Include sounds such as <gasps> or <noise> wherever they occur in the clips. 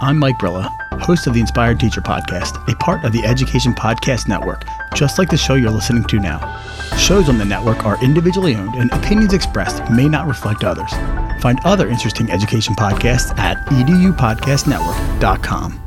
I'm Mike Brilla, host of the Inspired Teacher Podcast, a part of the Education Podcast Network, just like the show you're listening to now. Shows on the network are individually owned, and opinions expressed may not reflect others. Find other interesting education podcasts at edupodcastnetwork.com.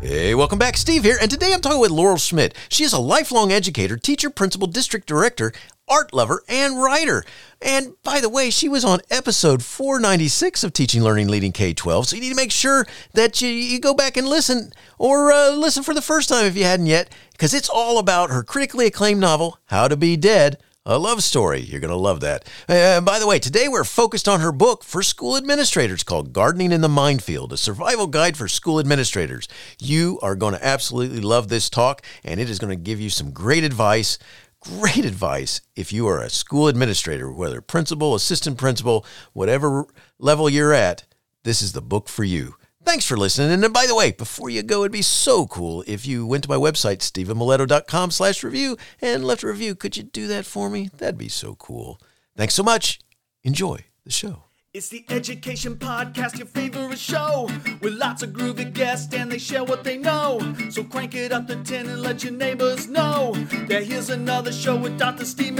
Hey, welcome back. Steve here, and today I'm talking with Laurel Schmidt. She is a lifelong educator, teacher, principal, district director, art lover, and writer. And by the way, she was on episode 496 of Teaching, Learning, Leading K 12. So you need to make sure that you, you go back and listen or uh, listen for the first time if you hadn't yet, because it's all about her critically acclaimed novel, How to Be Dead a love story. You're going to love that. And uh, by the way, today we're focused on her book for school administrators called Gardening in the Minefield, a survival guide for school administrators. You are going to absolutely love this talk, and it is going to give you some great advice. Great advice if you are a school administrator, whether principal, assistant principal, whatever level you're at, this is the book for you. Thanks for listening. And by the way, before you go, it'd be so cool if you went to my website, stephenmiletto.com slash review and left a review. Could you do that for me? That'd be so cool. Thanks so much. Enjoy the show. It's the Education Podcast, your favorite show, with lots of groovy guests and they share what they know. So crank it up to 10 and let your neighbors know that here's another show with Dr. Steve.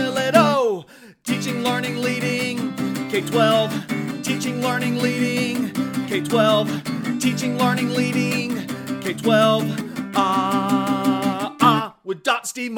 Teaching, learning, leading, K 12. Teaching, learning, leading, K 12 teaching, learning, leading K 12. Ah, ah, with Dr. Steve.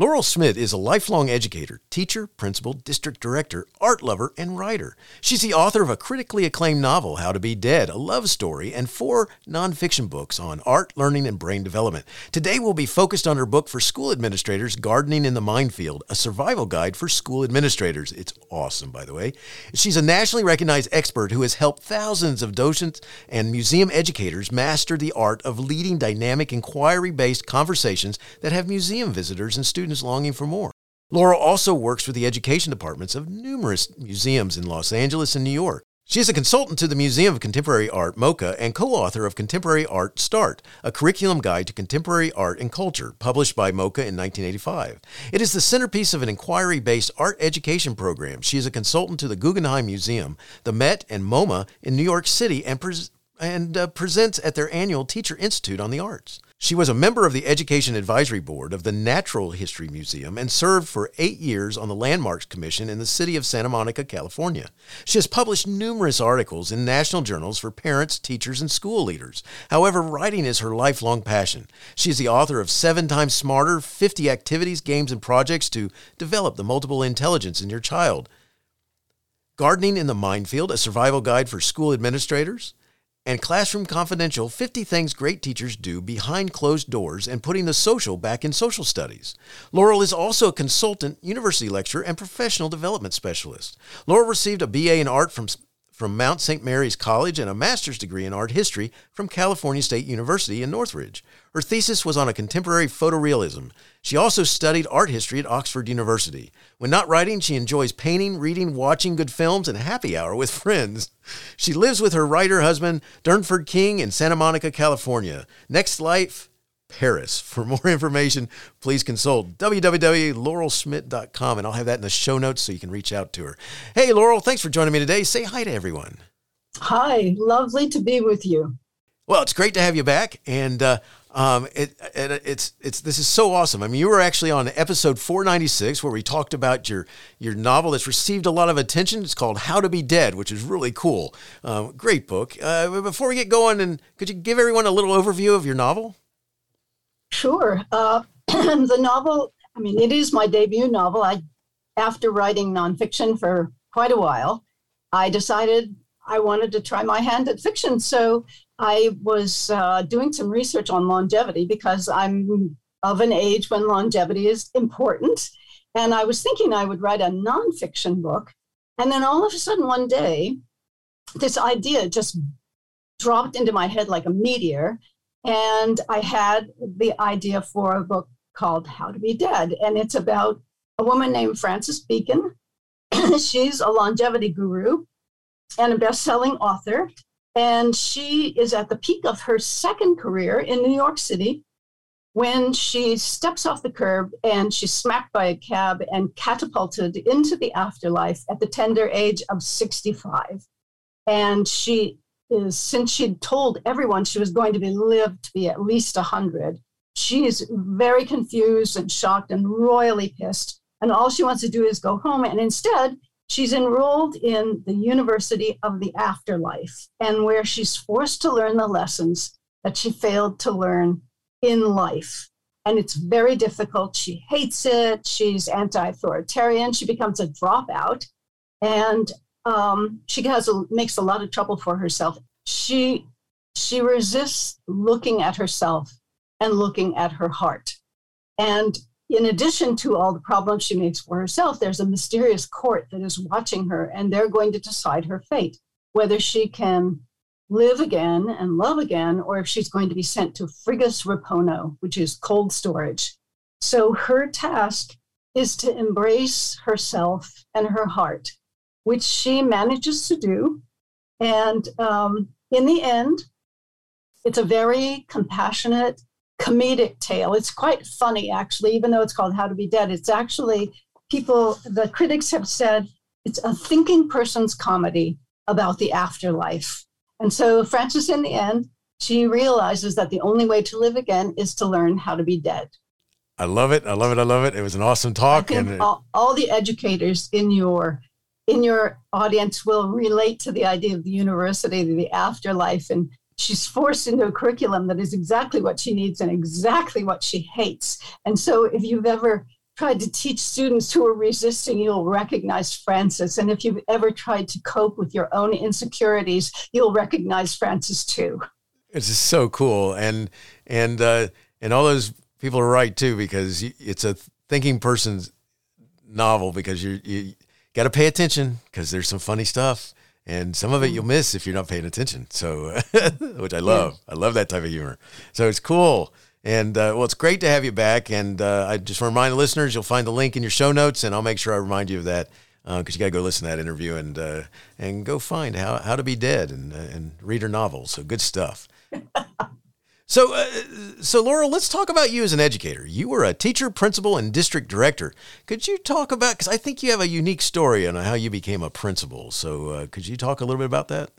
Laurel Schmidt is a lifelong educator, teacher, principal, district director, art lover, and writer. She's the author of a critically acclaimed novel, How to Be Dead, a love story, and four nonfiction books on art, learning, and brain development. Today we'll be focused on her book for school administrators, Gardening in the Minefield, a survival guide for school administrators. It's awesome, by the way. She's a nationally recognized expert who has helped thousands of docents and museum educators master the art of leading dynamic inquiry based conversations that have museum visitors and students students longing for more. Laura also works with the education departments of numerous museums in Los Angeles and New York. She is a consultant to the Museum of Contemporary Art, MoCA, and co author of Contemporary Art Start, a curriculum guide to contemporary art and culture, published by MoCA in 1985. It is the centerpiece of an inquiry based art education program. She is a consultant to the Guggenheim Museum, the Met, and MoMA in New York City, and, and uh, presents at their annual Teacher Institute on the Arts. She was a member of the Education Advisory Board of the Natural History Museum and served for eight years on the Landmarks Commission in the city of Santa Monica, California. She has published numerous articles in national journals for parents, teachers, and school leaders. However, writing is her lifelong passion. She is the author of Seven Times Smarter 50 Activities, Games, and Projects to Develop the Multiple Intelligence in Your Child. Gardening in the Minefield, a survival guide for school administrators and Classroom Confidential 50 Things Great Teachers Do Behind Closed Doors and Putting the Social Back in Social Studies. Laurel is also a consultant, university lecturer, and professional development specialist. Laurel received a BA in art from from Mount St. Mary's College and a master's degree in art history from California State University in Northridge. Her thesis was on a contemporary photorealism. She also studied art history at Oxford University. When not writing, she enjoys painting, reading, watching good films, and happy hour with <laughs> friends. She lives with her writer husband, Durnford King, in Santa Monica, California. Next life, Paris. For more <laughs> information, please consult www.laurelschmidt.com, and I'll have that in the show notes so you can reach out to her. Hey, Laurel, thanks for joining me today. Say hi to everyone. Hi, lovely to be with you. Well, it's great to have you back, and uh, um, it, it, it's it's this is so awesome. I mean, you were actually on episode 496 where we talked about your your novel that's received a lot of attention. It's called How to Be Dead, which is really cool. Um, great book. Uh, before we get going, and could you give everyone a little overview of your novel? Sure. Uh, <clears throat> the novel, I mean, it is my debut novel. I, after writing nonfiction for quite a while, I decided I wanted to try my hand at fiction. So I was uh, doing some research on longevity because I'm of an age when longevity is important. And I was thinking I would write a nonfiction book. And then all of a sudden, one day, this idea just dropped into my head like a meteor. And I had the idea for a book called How to Be Dead. And it's about a woman named Frances Beacon. <clears throat> She's a longevity guru and a best selling author. And she is at the peak of her second career in New York City when she steps off the curb and she's smacked by a cab and catapulted into the afterlife at the tender age of 65. And she is since she'd told everyone she was going to be lived to be at least 100, she's very confused and shocked and royally pissed. And all she wants to do is go home. And instead, she's enrolled in the University of the Afterlife, and where she's forced to learn the lessons that she failed to learn in life. And it's very difficult. She hates it. She's anti authoritarian. She becomes a dropout. And um, she has a, makes a lot of trouble for herself. She she resists looking at herself and looking at her heart. And in addition to all the problems she makes for herself, there's a mysterious court that is watching her, and they're going to decide her fate, whether she can live again and love again, or if she's going to be sent to Frigus Rapono, which is cold storage. So her task is to embrace herself and her heart, which she manages to do. And um, in the end, it's a very compassionate, comedic tale. It's quite funny, actually, even though it's called How to Be Dead. It's actually, people, the critics have said it's a thinking person's comedy about the afterlife. And so Frances, in the end, she realizes that the only way to live again is to learn how to be dead. I love it. I love it. I love it. It was an awesome talk. and all, all the educators in your in your audience will relate to the idea of the university, the afterlife, and she's forced into a curriculum that is exactly what she needs and exactly what she hates. And so, if you've ever tried to teach students who are resisting, you'll recognize Frances. And if you've ever tried to cope with your own insecurities, you'll recognize Frances too. It's just so cool, and and uh, and all those people are right too because it's a thinking person's novel because you you got to pay attention because there's some funny stuff and some of it you'll miss if you're not paying attention. So, <laughs> which I love. Yeah. I love that type of humor. So it's cool. And uh, well, it's great to have you back. And uh, I just want to remind the listeners, you'll find the link in your show notes, and I'll make sure I remind you of that because uh, you got to go listen to that interview and uh, and go find how how to be dead and uh, and read her novel. So good stuff. <laughs> so uh, so Laura, let's talk about you as an educator. You were a teacher, principal, and district director. Could you talk about because I think you have a unique story on how you became a principal. So could you talk a little bit about that?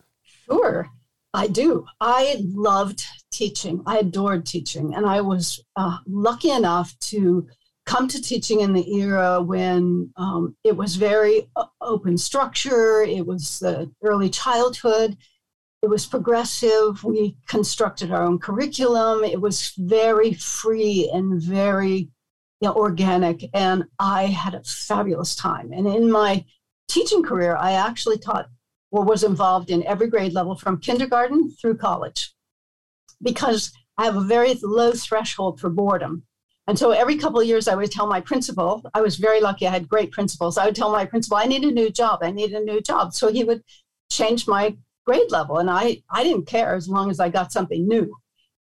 Sure. I do. I loved teaching. I adored teaching. And I was uh, lucky enough to come to teaching in the era when um, it was very uh, open structure, it was early childhood, it was progressive. We constructed our own curriculum. It was very free and very you know, organic. And I had a fabulous time. And in my teaching career, I actually taught or was involved in every grade level from kindergarten through college because I have a very low threshold for boredom. And so every couple of years, I would tell my principal, I was very lucky, I had great principals. I would tell my principal, I need a new job, I need a new job. So he would change my grade level. And I, I didn't care as long as I got something new.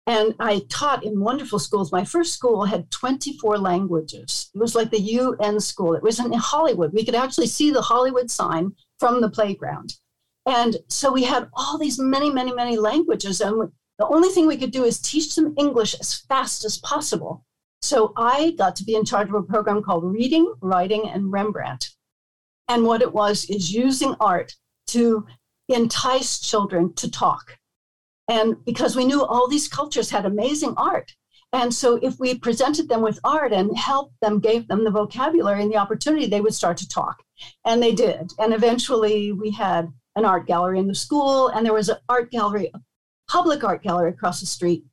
And I taught in wonderful schools. My first school had 24 languages. It was like the UN school. It was in Hollywood. We could actually see the Hollywood sign from the playground. And so we had all these many, many, many languages. And the only thing we could do is teach them English as fast as possible. So I got to be in charge of a program called Reading, Writing, and Rembrandt. And what it was is using art to entice children to talk. And because we knew all these cultures had amazing art. And so if we presented them with art and helped them, gave them the vocabulary and the opportunity, they would start to talk. And they did. And eventually we had an art gallery in the school, and there was an art gallery, a public art gallery across the street.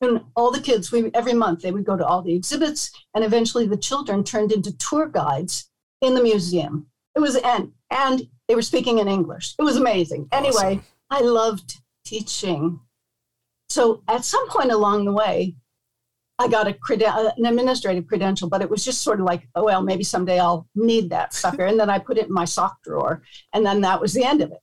And all the kids, we every month they would go to all the exhibits, and eventually the children turned into tour guides in the museum. It was and and they were speaking in English. It was amazing. Awesome. Anyway, I loved teaching. So at some point along the way, I got a creden- an administrative credential, but it was just sort of like, oh, well, maybe someday I'll need that sucker. And then I put it in my sock drawer, and then that was the end of it.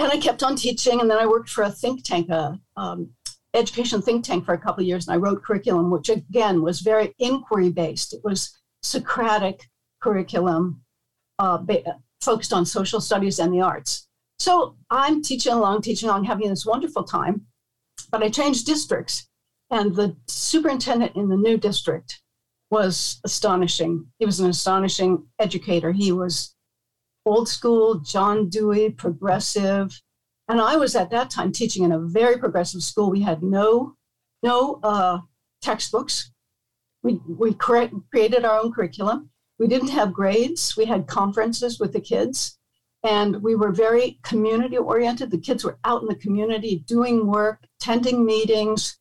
And I kept on teaching, and then I worked for a think tank, a um, education think tank for a couple of years, and I wrote curriculum, which again was very inquiry based. It was Socratic curriculum uh, ba- focused on social studies and the arts. So I'm teaching along, teaching along, having this wonderful time, but I changed districts and the superintendent in the new district was astonishing. He was an astonishing educator. He was old school, John Dewey, progressive, And I was at that time teaching in a very progressive school. We had no no uh, textbooks. We we cre- created our own curriculum. We didn't mm-hmm. have grades. We had conferences with the kids, and we were very community oriented. The kids were out in the community doing work, attending meetings.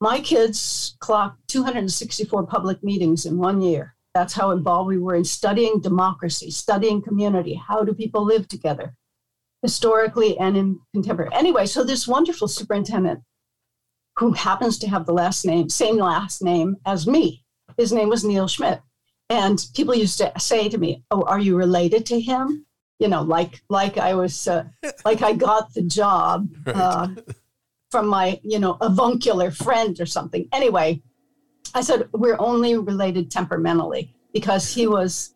My kids clocked 264 public meetings in one year. That's how involved we were in studying democracy, studying community. How do people live together, historically and in contemporary? Anyway, so this wonderful superintendent who happens to have the last name, same last name as me, his name was Neil Schmidt. And people used to say to me, "Oh, are you related to him?" You know, like like I was uh, <laughs> like I got the job uh, from my you know avuncular friend or something. Anyway, I said we're only related temperamentally because he was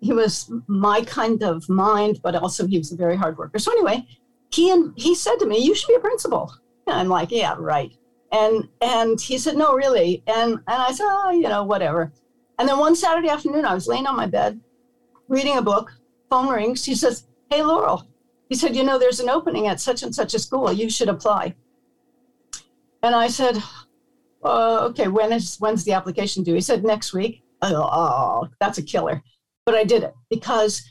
he was my kind of mind, but also he was a very hard worker. So anyway, he and he said to me, "You should be a principal." And I'm like, "Yeah, right." And and he said, "No, really." And and I said, "Oh, you know, whatever." And then one Saturday afternoon, I was laying on my bed reading a book. Phone rings. He says, Hey, Laurel. He said, You know, there's an opening at such and such a school. You should apply. And I said, uh, Okay, when is when's the application due? He said, Next week. Oh, that's a killer. But I did it because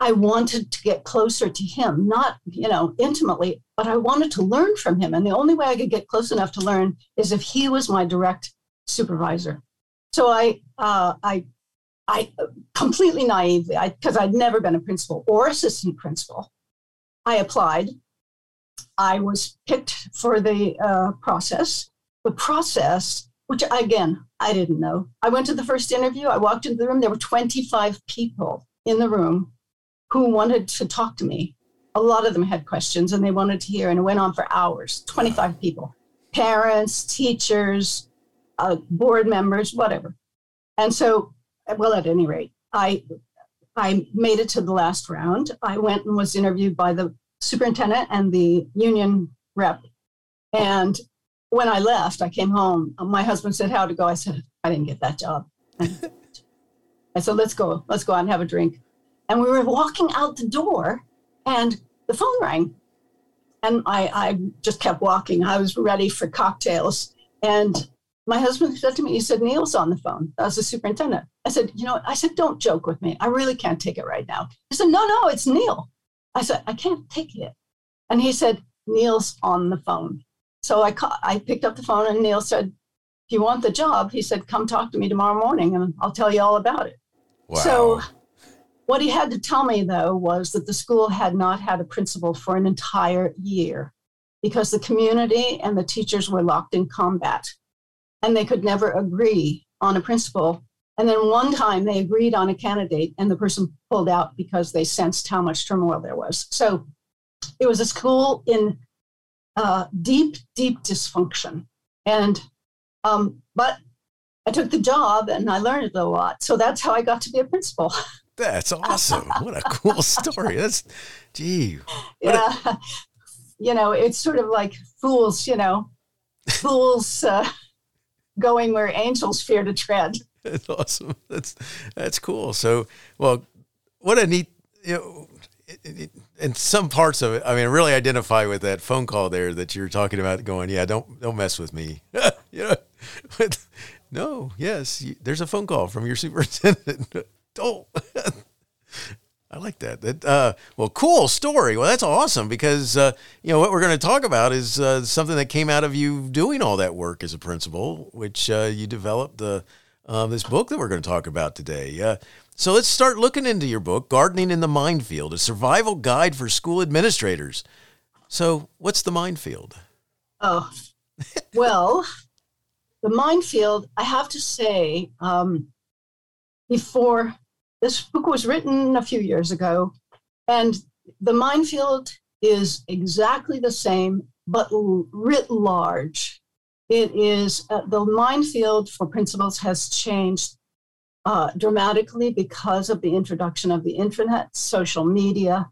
I wanted to get closer to him, not, you know, intimately, but I wanted to learn from him. And the only way I could get close enough to learn is if he was my direct supervisor. So I, uh, I, I completely naively, because I'd never been a principal or assistant principal, I applied. I was picked for the uh, process. The process, which again, I didn't know. I went to the first interview. I walked into the room. There were 25 people in the room who wanted to talk to me. A lot of them had questions and they wanted to hear, and it went on for hours 25 people parents, teachers, uh, board members, whatever. And so, well, at any rate, I I made it to the last round. I went and was interviewed by the superintendent and the union rep. And when I left, I came home. My husband said, "How to go?" I said, "I didn't get that job." <laughs> I said, "Let's go. Let's go out and have a drink." And we were walking out the door, and the phone rang. And I, I just kept walking. I was ready for cocktails. And my husband said to me, he said, Neil's on the phone. That was the superintendent. I said, you know, I said, don't joke with me. I really can't take it right now. He said, no, no, it's Neil. I said, I can't take it. And he said, Neil's on the phone. So I, ca- I picked up the phone and Neil said, if you want the job, he said, come talk to me tomorrow morning and I'll tell you all about it. Wow. So what he had to tell me, though, was that the school had not had a principal for an entire year because the community and the teachers were locked in combat and they could never agree on a principal. And then one time they agreed on a candidate and the person pulled out because they sensed how much turmoil there was. So it was a school in uh, deep, deep dysfunction. And, um, but I took the job and I learned a lot. So that's how I got to be a principal. That's <laughs> awesome. what a cool story. That's, gee. Yeah. A- <laughs> you know, it's sort of like fools, you know, fools uh, going where angels fear to tread. <laughs> That's awesome. That's, that's cool. So, well, what a neat, you know, in some parts of it, I mean, really identify with that phone call there that you're talking about going, yeah, don't, don't mess with me. <laughs> you know, but no, yes, there's a phone call from your superintendent <laughs> oh, I like that. That uh, well, cool story. Well, that's awesome because uh, you know what we're going to talk about is uh, something that came out of you doing all that work as a principal, which uh, you developed the uh, this book that we're going to talk about today. Uh, so let's start looking into your book, "Gardening in the Minefield: A Survival Guide for School Administrators." So, what's the minefield? Oh, well, the minefield. I have to say, um, before this book was written a few years ago, and the minefield is exactly the same, but writ large. It is uh, the minefield for principals has changed uh, dramatically because of the introduction of the internet, social media,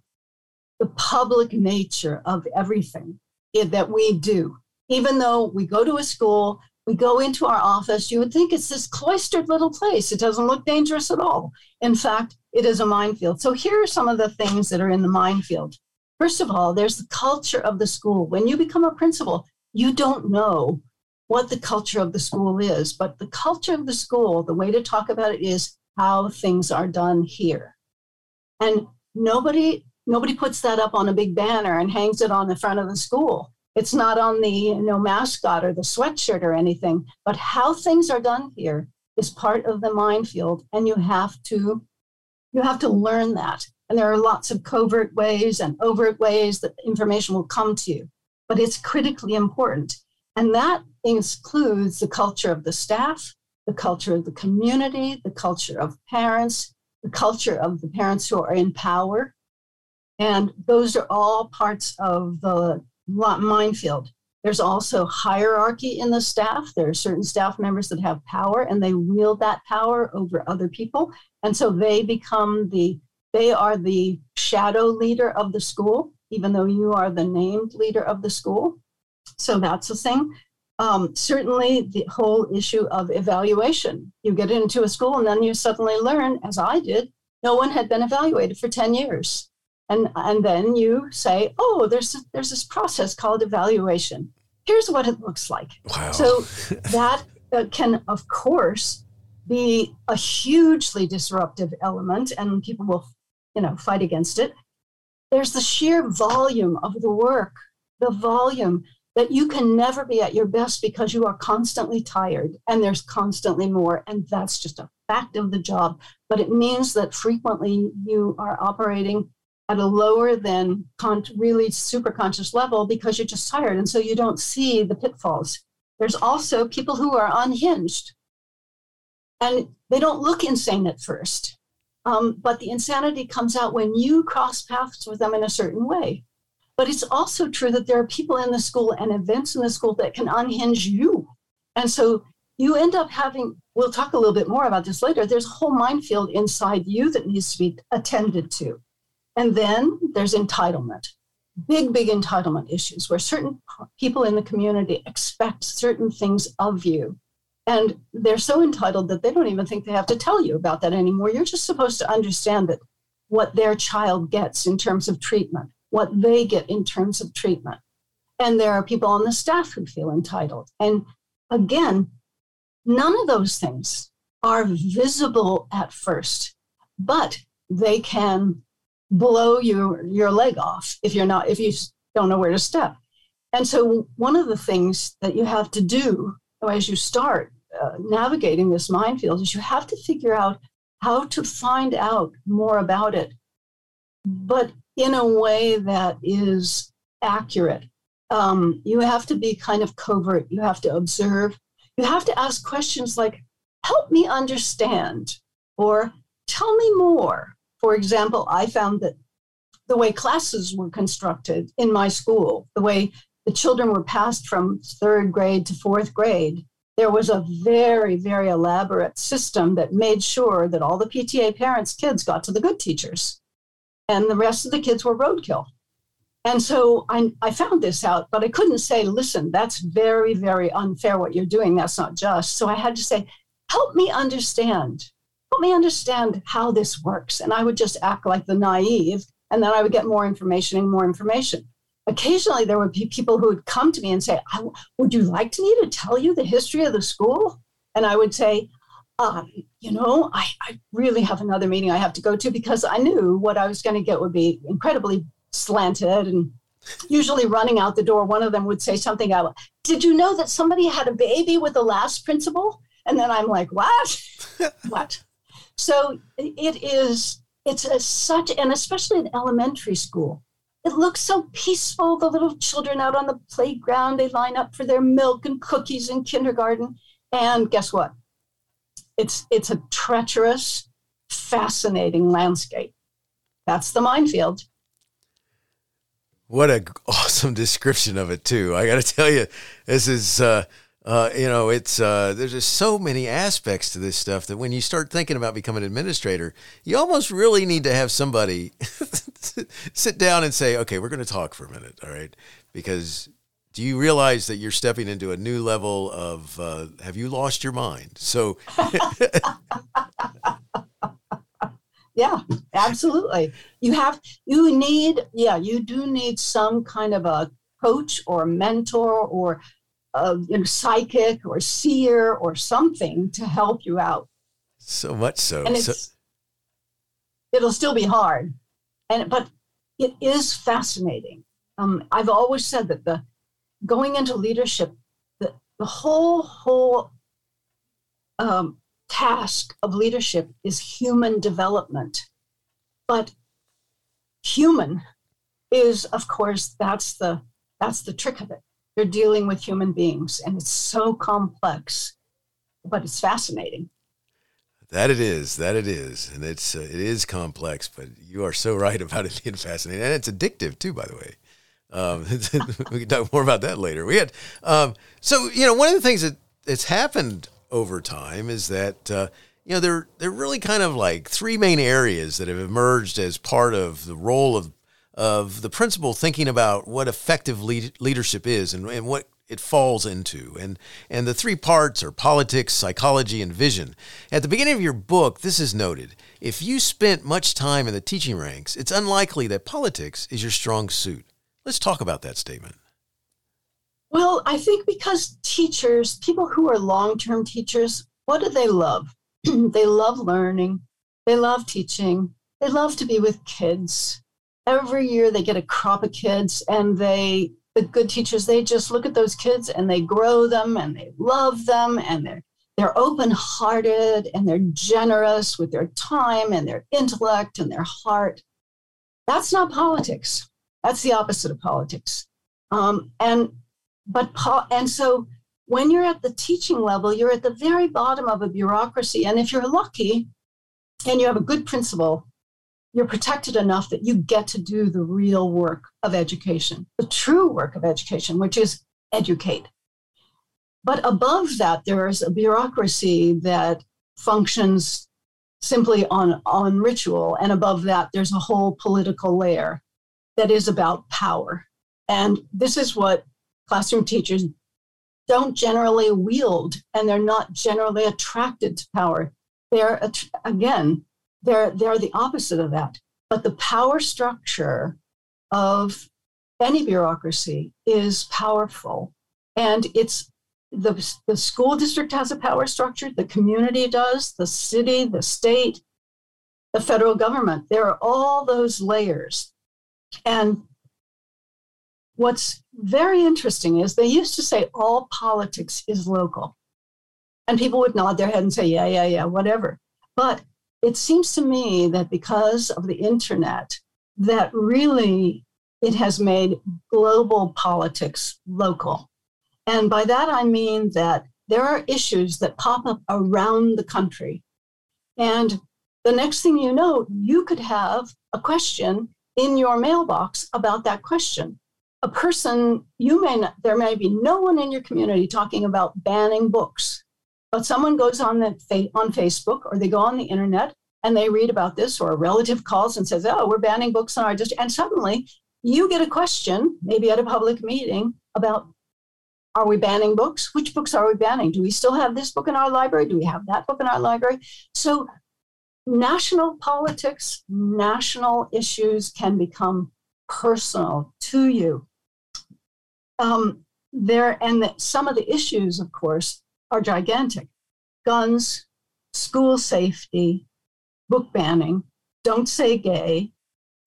the public nature of everything that we do. Even though we go to a school we go into our office, you would think it's this cloistered little place. It doesn't look dangerous at all. In fact, it is a minefield. So here are some of the things that are in the minefield. First of all, there's the culture of the school. When you become a principal, you don't know what the culture of the school is, but the culture of the school, the way to talk about it is how things are done here. And nobody nobody puts that up on a big banner and hangs it on the front of the school. It's not on the you know, mascot or the sweatshirt or anything, but how things are done here is part of the minefield, and you have to you have to learn that. And there are lots of covert ways and overt ways that information will come to you, but it's critically important. And that includes the culture of the staff, the culture of the community, the culture of parents, the culture of the parents who are in power. And those are all parts of the minefield. There's also hierarchy in the staff. There are certain staff members that have power and they wield that power over other people. And so they become the, they are the shadow leader of the school, even though you are the named leader of the school. So that's a thing. Um, certainly, the whole issue of evaluation. You get into a school and then you suddenly learn, as I did, no one had been evaluated for 10 years and and then you say oh there's there's this process called evaluation. Here's what it looks like. Wow. so <laughs> that uh, can of course be a hugely disruptive element and people will you know fight against it. There's the sheer volume of the work the volume that you can never be at your best because you are constantly tired and there's constantly more and that's just a fact of the job. But it means that frequently you are operating at a lower than con- really super conscious level because you're just tired. And so you don't see the pitfalls. There's also people who are unhinged and they don't look insane at first. Um, but the insanity comes out when you cross paths with them in a certain way. But it's also true that there are people in the school and events in the school that can unhinge you. And so you end up having, we'll talk a little bit more about this later, there's a whole minefield inside you that needs to be attended to. And then there's entitlement, big, big entitlement issues where certain people in the community expect certain things of you. And they're so entitled that they don't even think they have to tell you about that anymore. You're just supposed to understand that what their child gets in terms of treatment, what they get in terms of treatment. And there are people on the staff who feel entitled. And again, none of those things are visible at first, but they can blow your your leg off if you're not if you don't know where to step. And so one of the things that you have to do as you start uh, navigating this minefield is you have to figure out how to find out more about it, but in a way that is accurate. Um, you have to be kind of covert. You have to observe. You have to ask questions like, help me understand, or tell me more, for example, I found that the way classes were constructed in my school, the way the children were passed from third grade to fourth grade, there was a very, very elaborate system that made sure that all the PTA parents' kids got to the good teachers and the rest of the kids were roadkill. And so I, I found this out, but I couldn't say, listen, that's very, very unfair what you're doing. That's not just. So I had to say, help me understand help me understand how this works. And I would just act like the naive, and then I would get more information and more information. Occasionally, there would be people who would come to me and say, Would you like me to tell you the history of the school? And I would say, um, You know, I, I really have another meeting I have to go to because I knew what I was going to get would be incredibly slanted and usually running out the door one of them would say something out. did you know that somebody had a baby with the last principal and then i'm like what <laughs> what so it is, it's a, such, and especially in elementary school, it looks so peaceful. The little children out on the playground, they line up for their milk and cookies in kindergarten. And guess what? It's, it's a treacherous, fascinating landscape. That's the minefield. What a <laughs> awesome description of it too. I got to tell you, this is uh, uh, you know, it's uh, there's just so many aspects to this stuff that when you start thinking about becoming an administrator, you almost really need to have somebody <laughs> sit down and say, "Okay, we're going to talk for a minute, all right?" Because do you realize that you're stepping into a new level of uh, have you lost your mind? So <laughs> yeah, absolutely. You have, you need, yeah, you do need some kind of a coach or mentor or a you know, psychic or seer or something to help you out. So much so. And it's, so- it'll still be hard. And, but it is fascinating. Um, I've always said that the going into leadership, the, the whole, whole um, task of leadership is human development. But human is, of course, that's the that's the trick of it. You're dealing with human beings, and it's so complex, but it's fascinating. That it is. That it is, and it's uh, it is complex. But you are so right about it <laughs> being fascinating, and it's addictive too. By the way, um, <laughs> we can talk more about that later. We had um, so you know one of the things that that's happened over time is that uh, you know there there are really kind of like three main areas that have emerged as part of the role of of the principal thinking about what effective lead, leadership is and, and what it falls into. And, and the three parts are politics, psychology, and vision. At the beginning of your book, this is noted. If you spent much time in the teaching ranks, it's unlikely that politics is your strong suit. Let's talk about that statement. Well, I think because teachers, people who are long term teachers, what do they love? <clears throat> they love learning, they love teaching, they love to be with kids. Every year they get a crop of kids and they the good teachers they just look at those kids and they grow them and they love them and they're they're open-hearted and they're generous with their time and their intellect and their heart. That's not politics. That's the opposite of politics. Um, and but and so when you're at the teaching level you're at the very bottom of a bureaucracy. And if you're lucky and you have a good principal you're protected enough that you get to do the real work of education, the true work of education, which is educate. But above that, there is a bureaucracy that functions simply on, on ritual. And above that, there's a whole political layer that is about power. And this is what classroom teachers don't generally wield, and they're not generally attracted to power. They're, again, they're, they're the opposite of that. But the power structure of any bureaucracy is powerful. And it's the, the school district has a power structure, the community does, the city, the state, the federal government. There are all those layers. And what's very interesting is they used to say all politics is local. And people would nod their head and say, yeah, yeah, yeah, whatever. But it seems to me that because of the internet, that really it has made global politics local. And by that I mean that there are issues that pop up around the country. And the next thing you know, you could have a question in your mailbox about that question. A person, you may not, there may be no one in your community talking about banning books, but someone goes on the on Facebook or they go on the internet and they read about this, or a relative calls and says, "Oh, we're banning books in our district," and suddenly you get a question, maybe at a public meeting, about are we banning books? Which books are we banning? Do we still have this book in our library? Do we have that book in our library? So, national politics, national issues can become personal to you. Um, there and the, some of the issues, of course, are gigantic guns, school safety, book banning, don't say gay,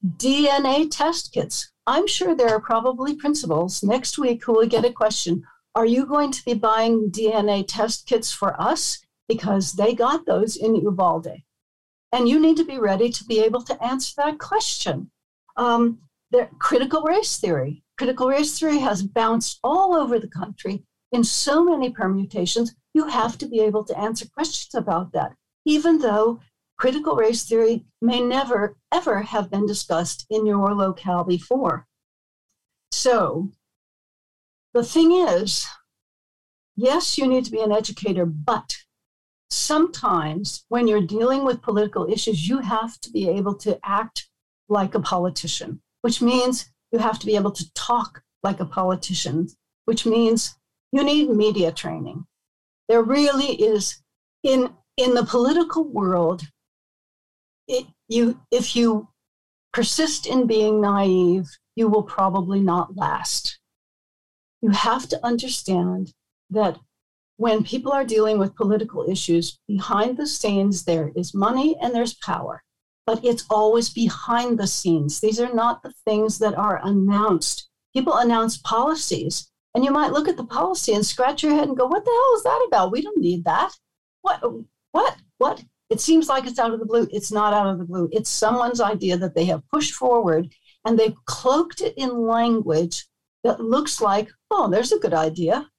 DNA test kits. I'm sure there are probably principals next week who will get a question Are you going to be buying DNA test kits for us? Because they got those in Uvalde. And you need to be ready to be able to answer that question. Um, critical race theory. Critical race theory has bounced all over the country in so many permutations, you have to be able to answer questions about that, even though critical race theory may never, ever have been discussed in your locale before. So the thing is, yes, you need to be an educator, but sometimes when you're dealing with political issues, you have to be able to act like a politician, which means you have to be able to talk like a politician, which means you need media training. There really is in in the political world it, you if you persist in being naive, you will probably not last. You have to understand that when people are dealing with political issues, behind the scenes, there is money and there's power, but it's always behind the scenes. These are not the things that are announced. People announce policies, and you might look at the policy and scratch your head and go, What the hell is that about? We don't need that. What? What? What? It seems like it's out of the blue. It's not out of the blue. It's someone's idea that they have pushed forward and they've cloaked it in language that looks like, oh, there's a good idea.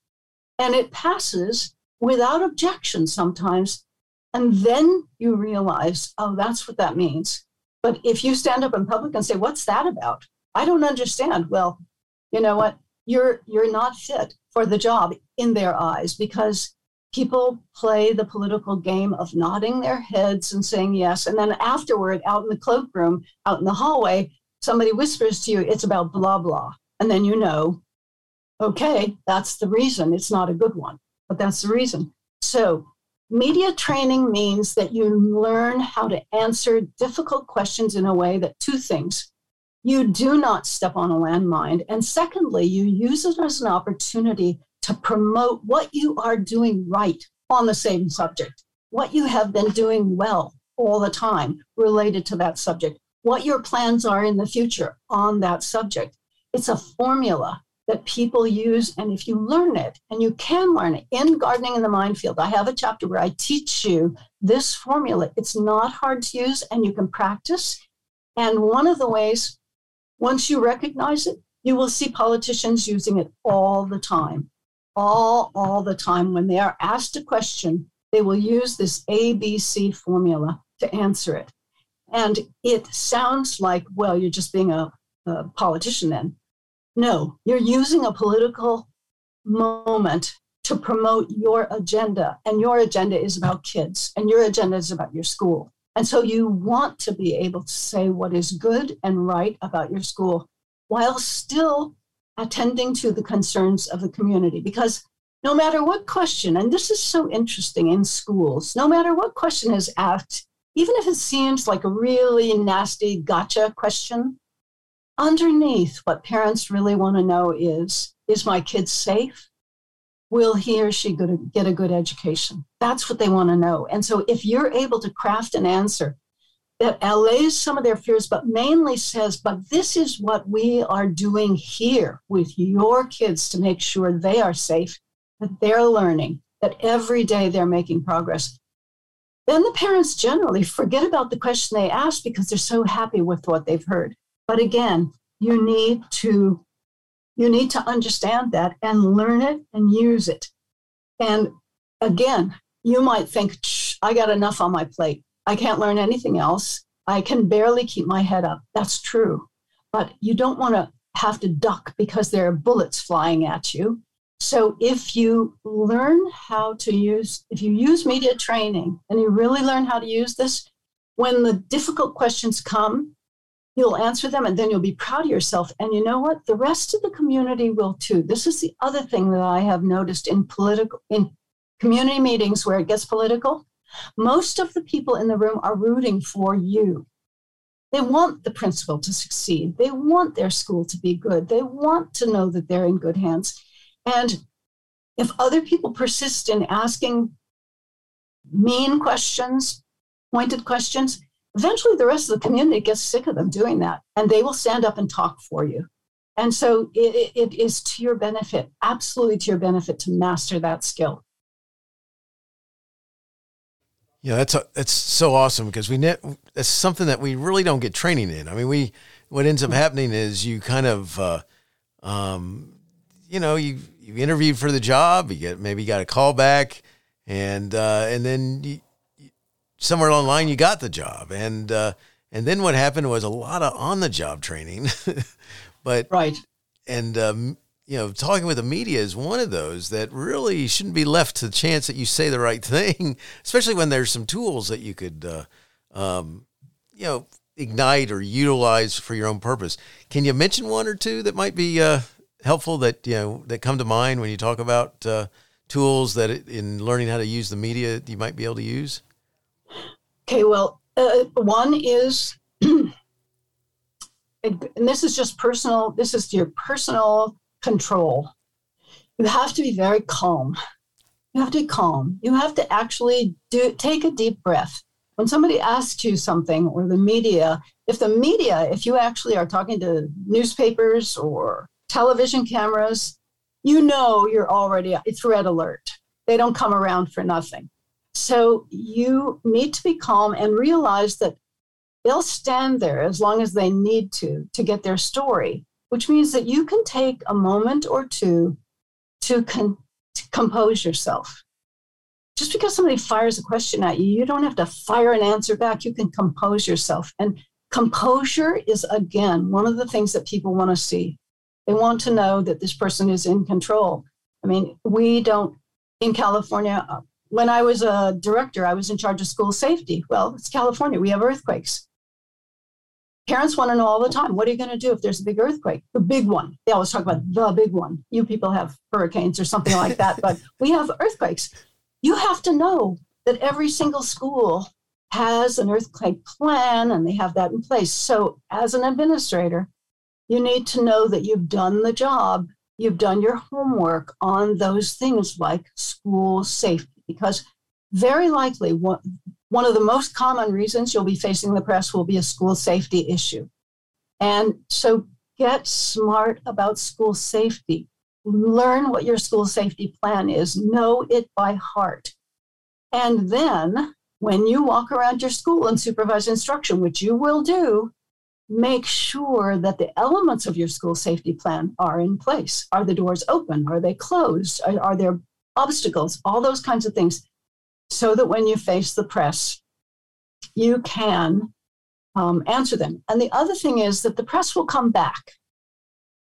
And it passes without objection sometimes. And then you realize, oh, that's what that means. But if you stand up in public and say, what's that about? I don't understand. Well, you know what? You're you're not fit for the job in their eyes because people play the political game of nodding their heads and saying yes. And then afterward, out in the cloakroom, out in the hallway, somebody whispers to you, it's about blah, blah. And then you know, okay, that's the reason. It's not a good one, but that's the reason. So, media training means that you learn how to answer difficult questions in a way that two things you do not step on a landmine. And secondly, you use it as an opportunity to promote what you are doing right on the same subject, what you have been doing well all the time related to that subject, what your plans are in the future on that subject. It's a formula that people use. And if you learn it, and you can learn it in Gardening in the Minefield, I have a chapter where I teach you this formula. It's not hard to use, and you can practice. And one of the ways, once you recognize it, you will see politicians using it all the time all, all the time. When they are asked a question, they will use this ABC formula to answer it. And it sounds like, well, you're just being a, a politician then. No, you're using a political moment to promote your agenda. And your agenda is about kids, and your agenda is about your school. And so you want to be able to say what is good and right about your school while still attending to the concerns of the community because no matter what question, and this is so interesting in schools, no matter what question is asked, even if it seems like a really nasty gotcha question, underneath what parents really want to know is is my kid safe? Will he or she get a good education? That's what they want to know. And so if you're able to craft an answer that allays some of their fears, but mainly says, but this is what we are doing here with your kids to make sure they are safe, that they're learning, that every day they're making progress. Then the parents generally forget about the question they asked because they're so happy with what they've heard. But again, you need to you need to understand that and learn it and use it. And again, you might think, I got enough on my plate. I can't learn anything else. I can barely keep my head up. That's true. But you don't want to have to duck because there are bullets flying at you. So if you learn how to use, if you use media training and you really learn how to use this, when the difficult questions come, you'll answer them and then you'll be proud of yourself. And you know what? The rest of the community will too. This is the other thing that I have noticed in political, in community meetings where it gets political. Most of the people in the room are rooting for you. They want the principal to succeed. They want their school to be good. They want to know that they're in good hands. And if other people persist in asking mean questions, pointed questions, eventually the rest of the community gets sick of them doing that and they will stand up and talk for you. And so it, it is to your benefit, absolutely to your benefit to master that skill. Yeah, that's a, that's so awesome because we net that's something that we really don't get training in. I mean, we what ends up happening is you kind of, uh, um, you know, you you interviewed for the job, you get maybe you got a call back, and uh, and then you, somewhere along the line you got the job, and uh, and then what happened was a lot of on the job training, <laughs> but right, and um, you know, talking with the media is one of those that really shouldn't be left to the chance that you say the right <laughs> thing, especially when there's some tools that you could, uh, um, you know, ignite or utilize for your own purpose. Can you mention one or two that might be uh, helpful that you know that come to mind when you talk about uh, tools that in learning how to use the media you might be able to use? Okay, well, Uh, one is, <clears throat> and this is just personal, this is your personal control. You have to be very calm. You have to be calm. You have to actually do take a deep breath. When somebody asks you something, or the media, if the media, if you actually are talking to newspapers or television cameras, you know you're already it's red alert. They don't come around for nothing. So you need to be calm and realize that they'll stand there as long as they need to to get their story, which means that you can take a moment or two to, con- to compose yourself. Just because somebody fires a question at you, you don't have to fire an answer back. You can compose yourself. And composure is, again, one of the things that people want to see. They want to know that this person is in control. I mean, we don't, in California, when I was a director, I was in charge of school safety. Well, it's California, we have earthquakes. Parents want to know all the time what are you going to do if there's a big earthquake? The big one. They always talk about the big one. You people have hurricanes or something like that, but <laughs> we have earthquakes. You have to know that every single school has an earthquake plan and they have that in place. So, as an administrator, you need to know that you've done the job, you've done your homework on those things like school safety, because very likely one, one of the most common reasons you'll be facing the press will be a school safety issue. And so get smart about school safety. Learn what your school safety plan is, know it by heart. And then when you walk around your school and supervise instruction, which you will do, make sure that the elements of your school safety plan are in place. Are the doors open? Are they closed? Are, are there obstacles? All those kinds of things so that when you face the press, you can um, answer them. And the other thing is that the press will come back.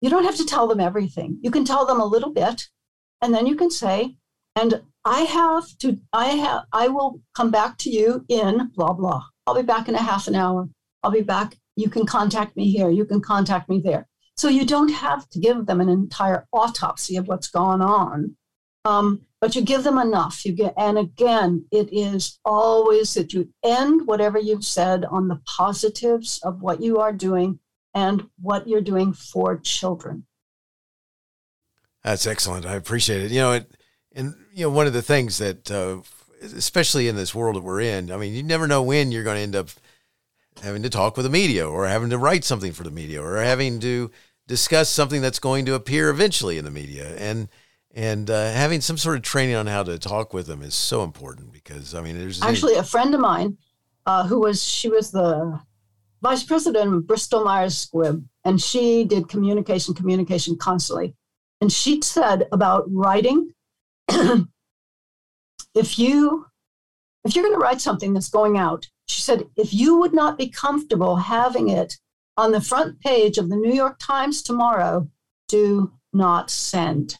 You don't have to tell them everything. You can tell them a little bit, and then you can say, and I have to, I have, I will come back to you in blah, blah. I'll be back in a half an hour. I'll be back. You can contact me here. You can contact me there. So you don't have to give them an entire autopsy of what's gone on. Um, but you give them enough. You get, and again, it is always that you end whatever you've said on the positives of what you are doing and what you're doing for children. That's excellent. I appreciate it. You know, it, and you know, one of the things that, uh, especially in this world that we're in, I mean, you never know when you're going to end up having to talk with the media, or having to write something for the media, or having to discuss something that's going to appear eventually in the media, and and uh, having some sort of training on how to talk with them is so important because I mean, there's actually a friend of mine uh, who was she was the vice president of Bristol Myers Squibb, and she did communication, communication constantly, and she said about writing, <clears throat> if you if you're going to write something that's going out, she said, if you would not be comfortable having it on the front page of the New York Times tomorrow, do not send.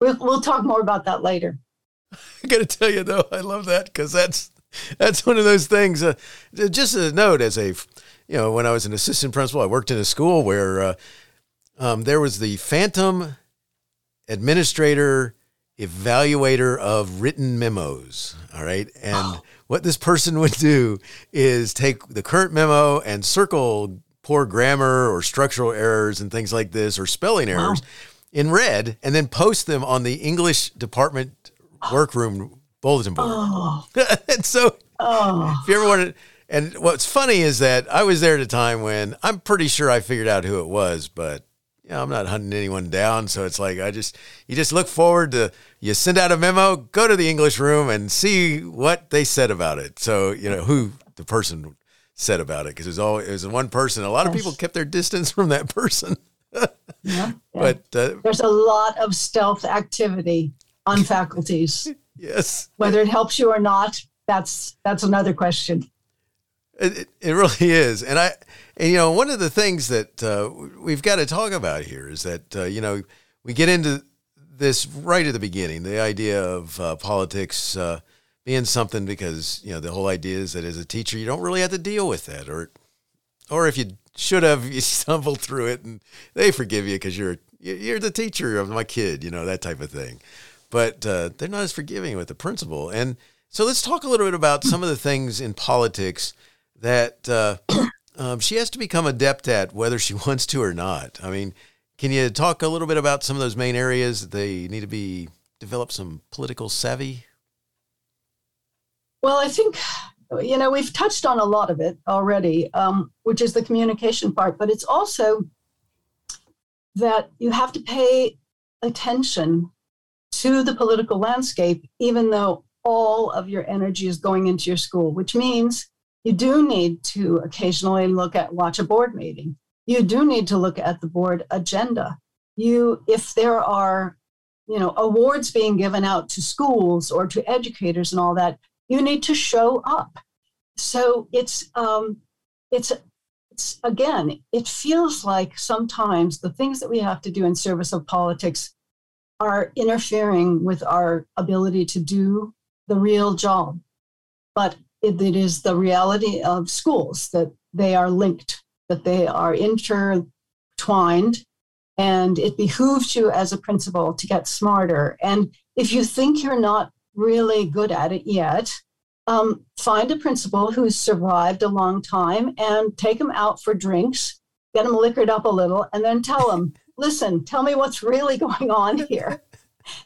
We'll, we'll talk more about that later. <laughs> I got to tell you though, I love that because that's that's one of those things. Uh, just a note, as a you know, when I was an assistant principal, I worked in a school where uh, um, there was the phantom administrator evaluator of written memos. All right, and oh. what this person would do is take the current memo and circle poor grammar or structural errors and things like this or spelling errors. Wow in red and then post them on the English department workroom bulletin board. Oh. <laughs> and so oh. if you ever wanted, and what's funny is that I was there at a time when I'm pretty sure I figured out who it was, but you know, I'm not hunting anyone down. So it's like, I just, you just look forward to, you send out a memo, go to the English room and see what they said about it. So, you know, who the person said about it. Cause it was all, it was one person. A lot of people kept their distance from that <laughs> person yeah, But uh, there's a lot of stealth activity on faculties. <laughs> yes. Whether it helps you or not, that's that's another question. It, it really is, and I, and, you know, one of the things that uh, we've got to talk about here is that uh, you know we get into this right at the beginning, the idea of uh, politics uh, being something because you know the whole idea is that as a teacher you don't really have to deal with that, or or if you should have you <laughs> stumbled through it and they forgive you because you're you're the teacher of my kid you know that type of thing but uh, they're not as forgiving with the principal and so let's talk a little bit about some of the things in politics that uh, <clears throat> um, she has to become adept at whether she <laughs> wants to or not. I mean, can you talk a little bit about some of those main areas that they need to be develop some political savvy? Well, I think you know we've touched on a lot of it already, um, which is the communication part, but it's also that you have to pay attention to the political landscape, even though all of your energy is going into your school, which means you do need to occasionally look at watch a board meeting. You do need to look at the board agenda. You, if there are, you know, awards being given out to schools or to educators and all that, you need to show up. So it's um, it's it's again, it feels like sometimes the things that we have to do in service of politics are interfering with our ability to do the real job. But it, it is the reality of schools that they are linked, that they are intertwined, and it behooves you as a principal to get smarter. And if you think you're not really good at it yet, um, find a principal who's survived a long time and take them out for drinks, get them liquored up a little, and then tell them, <laughs> listen, tell me what's really going on here.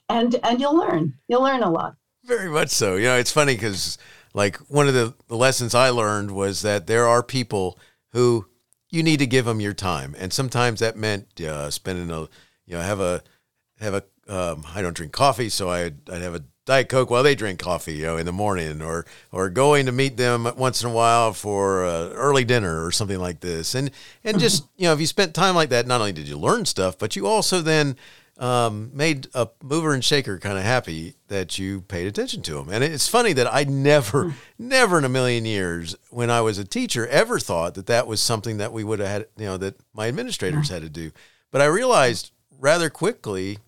And, and you'll learn. You'll learn a lot. Very much so. You know, it's funny because, like, one of the, the lessons I learned was that there are people who you need to give them your time, and sometimes that meant uh, spending a, you know, have a, have a. Um, I don't drink coffee, so I'd, I'd have a diet coke while they drink coffee, you know, in the morning, or or going to meet them once in a while for uh, early dinner or something like this, and and just <laughs> you know, if you spent time like that, not only did you learn stuff, but you also then um, made a mover and shaker kind of happy that you paid attention to them. And it's funny that I never, hmm. never in a million years, when I was a teacher, ever thought that that was something that we would have had, you know, that my administrators had to do. But I realized rather quickly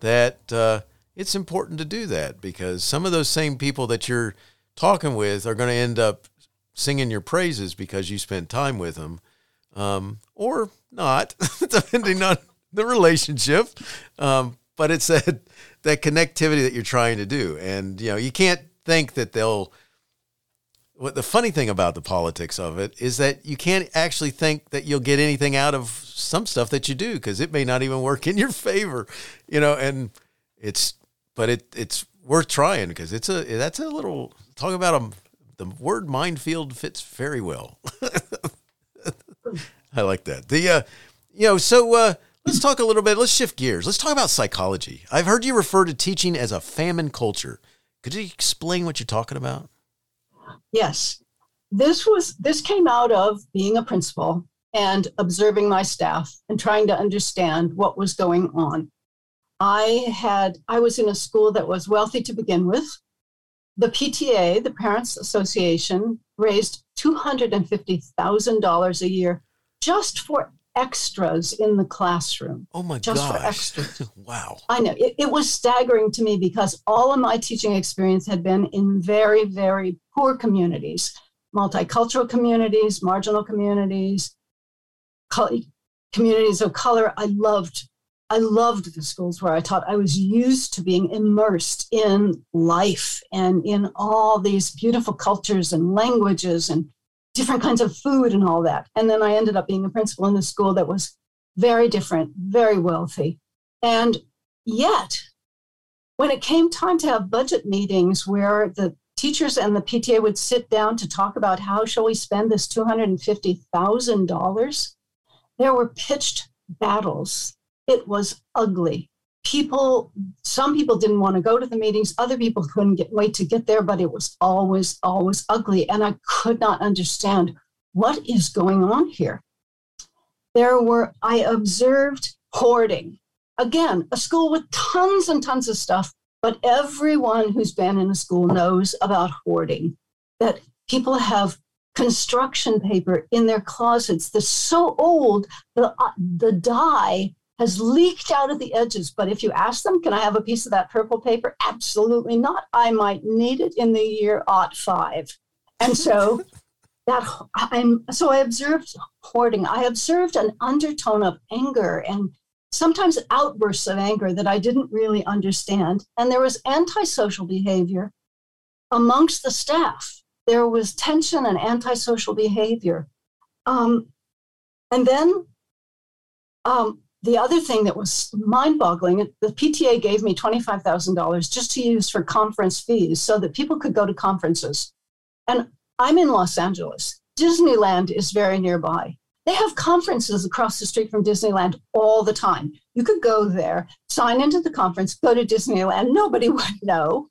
that uh, it's important to do that because some of those same people that you're talking with are going to end up singing your praises because you spent time with them, um, or not, <laughs> depending on the relationship, um, but it's that that connectivity that you're trying to do, and you know you can't think that they'll. What the funny thing about the politics of it is that you can't actually think that you'll get anything out of some stuff that you do because it may not even work in your favor, you know. And it's, but it it's worth trying because it's a that's a little talk about a the word minefield fits very well. <laughs> I like that. The uh, you know so uh Let's talk a little bit. Let's shift gears. Let's talk about psychology. I've heard you refer to teaching as a famine culture. Could you explain what you're talking about? Yes. This was this came out of being a principal and observing my staff and trying to understand what was going on. I had I was in a school that was wealthy to begin with. The PTA, the Parents Association, raised $250,000 a year just for extras in the classroom. Oh my god. just gosh. for extras. <laughs> wow. I know. It, it, was staggering to me because all of my teaching experience had been in very, very poor communities, multicultural communities, marginal communities, communities of color. I loved I loved the schools where I taught. I was used to being immersed in life and in all these beautiful cultures and languages and different kinds of food and all that. And then I ended up being a principal in a school that was very different, very wealthy. And yet, when it came time to have budget meetings where the teachers and the PTA would sit down to talk about how shall we spend this $250,000, there were pitched battles. It was ugly. People some people didn't want to go to the meetings other people couldn't get, wait to get there but it was always always ugly and i could not understand what is going on here. There were i observed hoarding. Again a school with tons and tons of stuff but everyone who's been in a school knows about hoarding that people have construction paper in their closets that's so old the, uh, the dye has leaked out at the edges. But if you ask them, can I have a piece of that purple paper? Absolutely not. I might need it in the year aught five. And so <laughs> that I'm so I observed hoarding. I observed an undertone of anger and sometimes outbursts of anger that I didn't really understand. And there was antisocial behavior amongst the staff. there was tension and antisocial behavior. Um, and then um, the other thing that was mind boggling the PTA gave me $25,000 just to use for conference fees so that people could go to conferences. And I'm in Los Angeles. Disneyland is very nearby. They have conferences across the street from Disneyland all the time. You could go there, sign into the conference, go to Disneyland. Nobody <laughs> would know.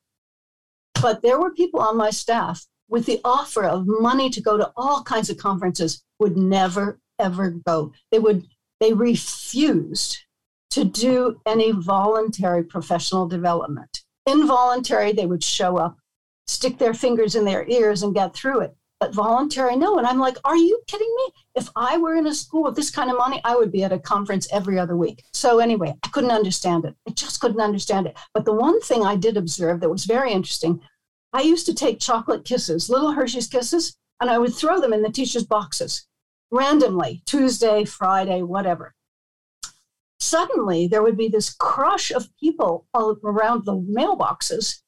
But there were people on my staff with the offer of money to go to all kinds of conferences would never ever go. They would they refused to do any voluntary professional development. Involuntary, they would show up, stick their fingers in their ears and get through it. But voluntary, no. And I'm like, are you kidding me? If I were in a school with this kind of money, I would be at a conference every other week. So anyway, I couldn't understand it. I just couldn't understand it. But the one thing I did observe that was very interesting, I used to take chocolate kisses, little Hershey's kisses, and I would throw them in the teachers' boxes randomly, Tuesday, Friday, whatever. Suddenly, there would be this crush of people all around the mailboxes,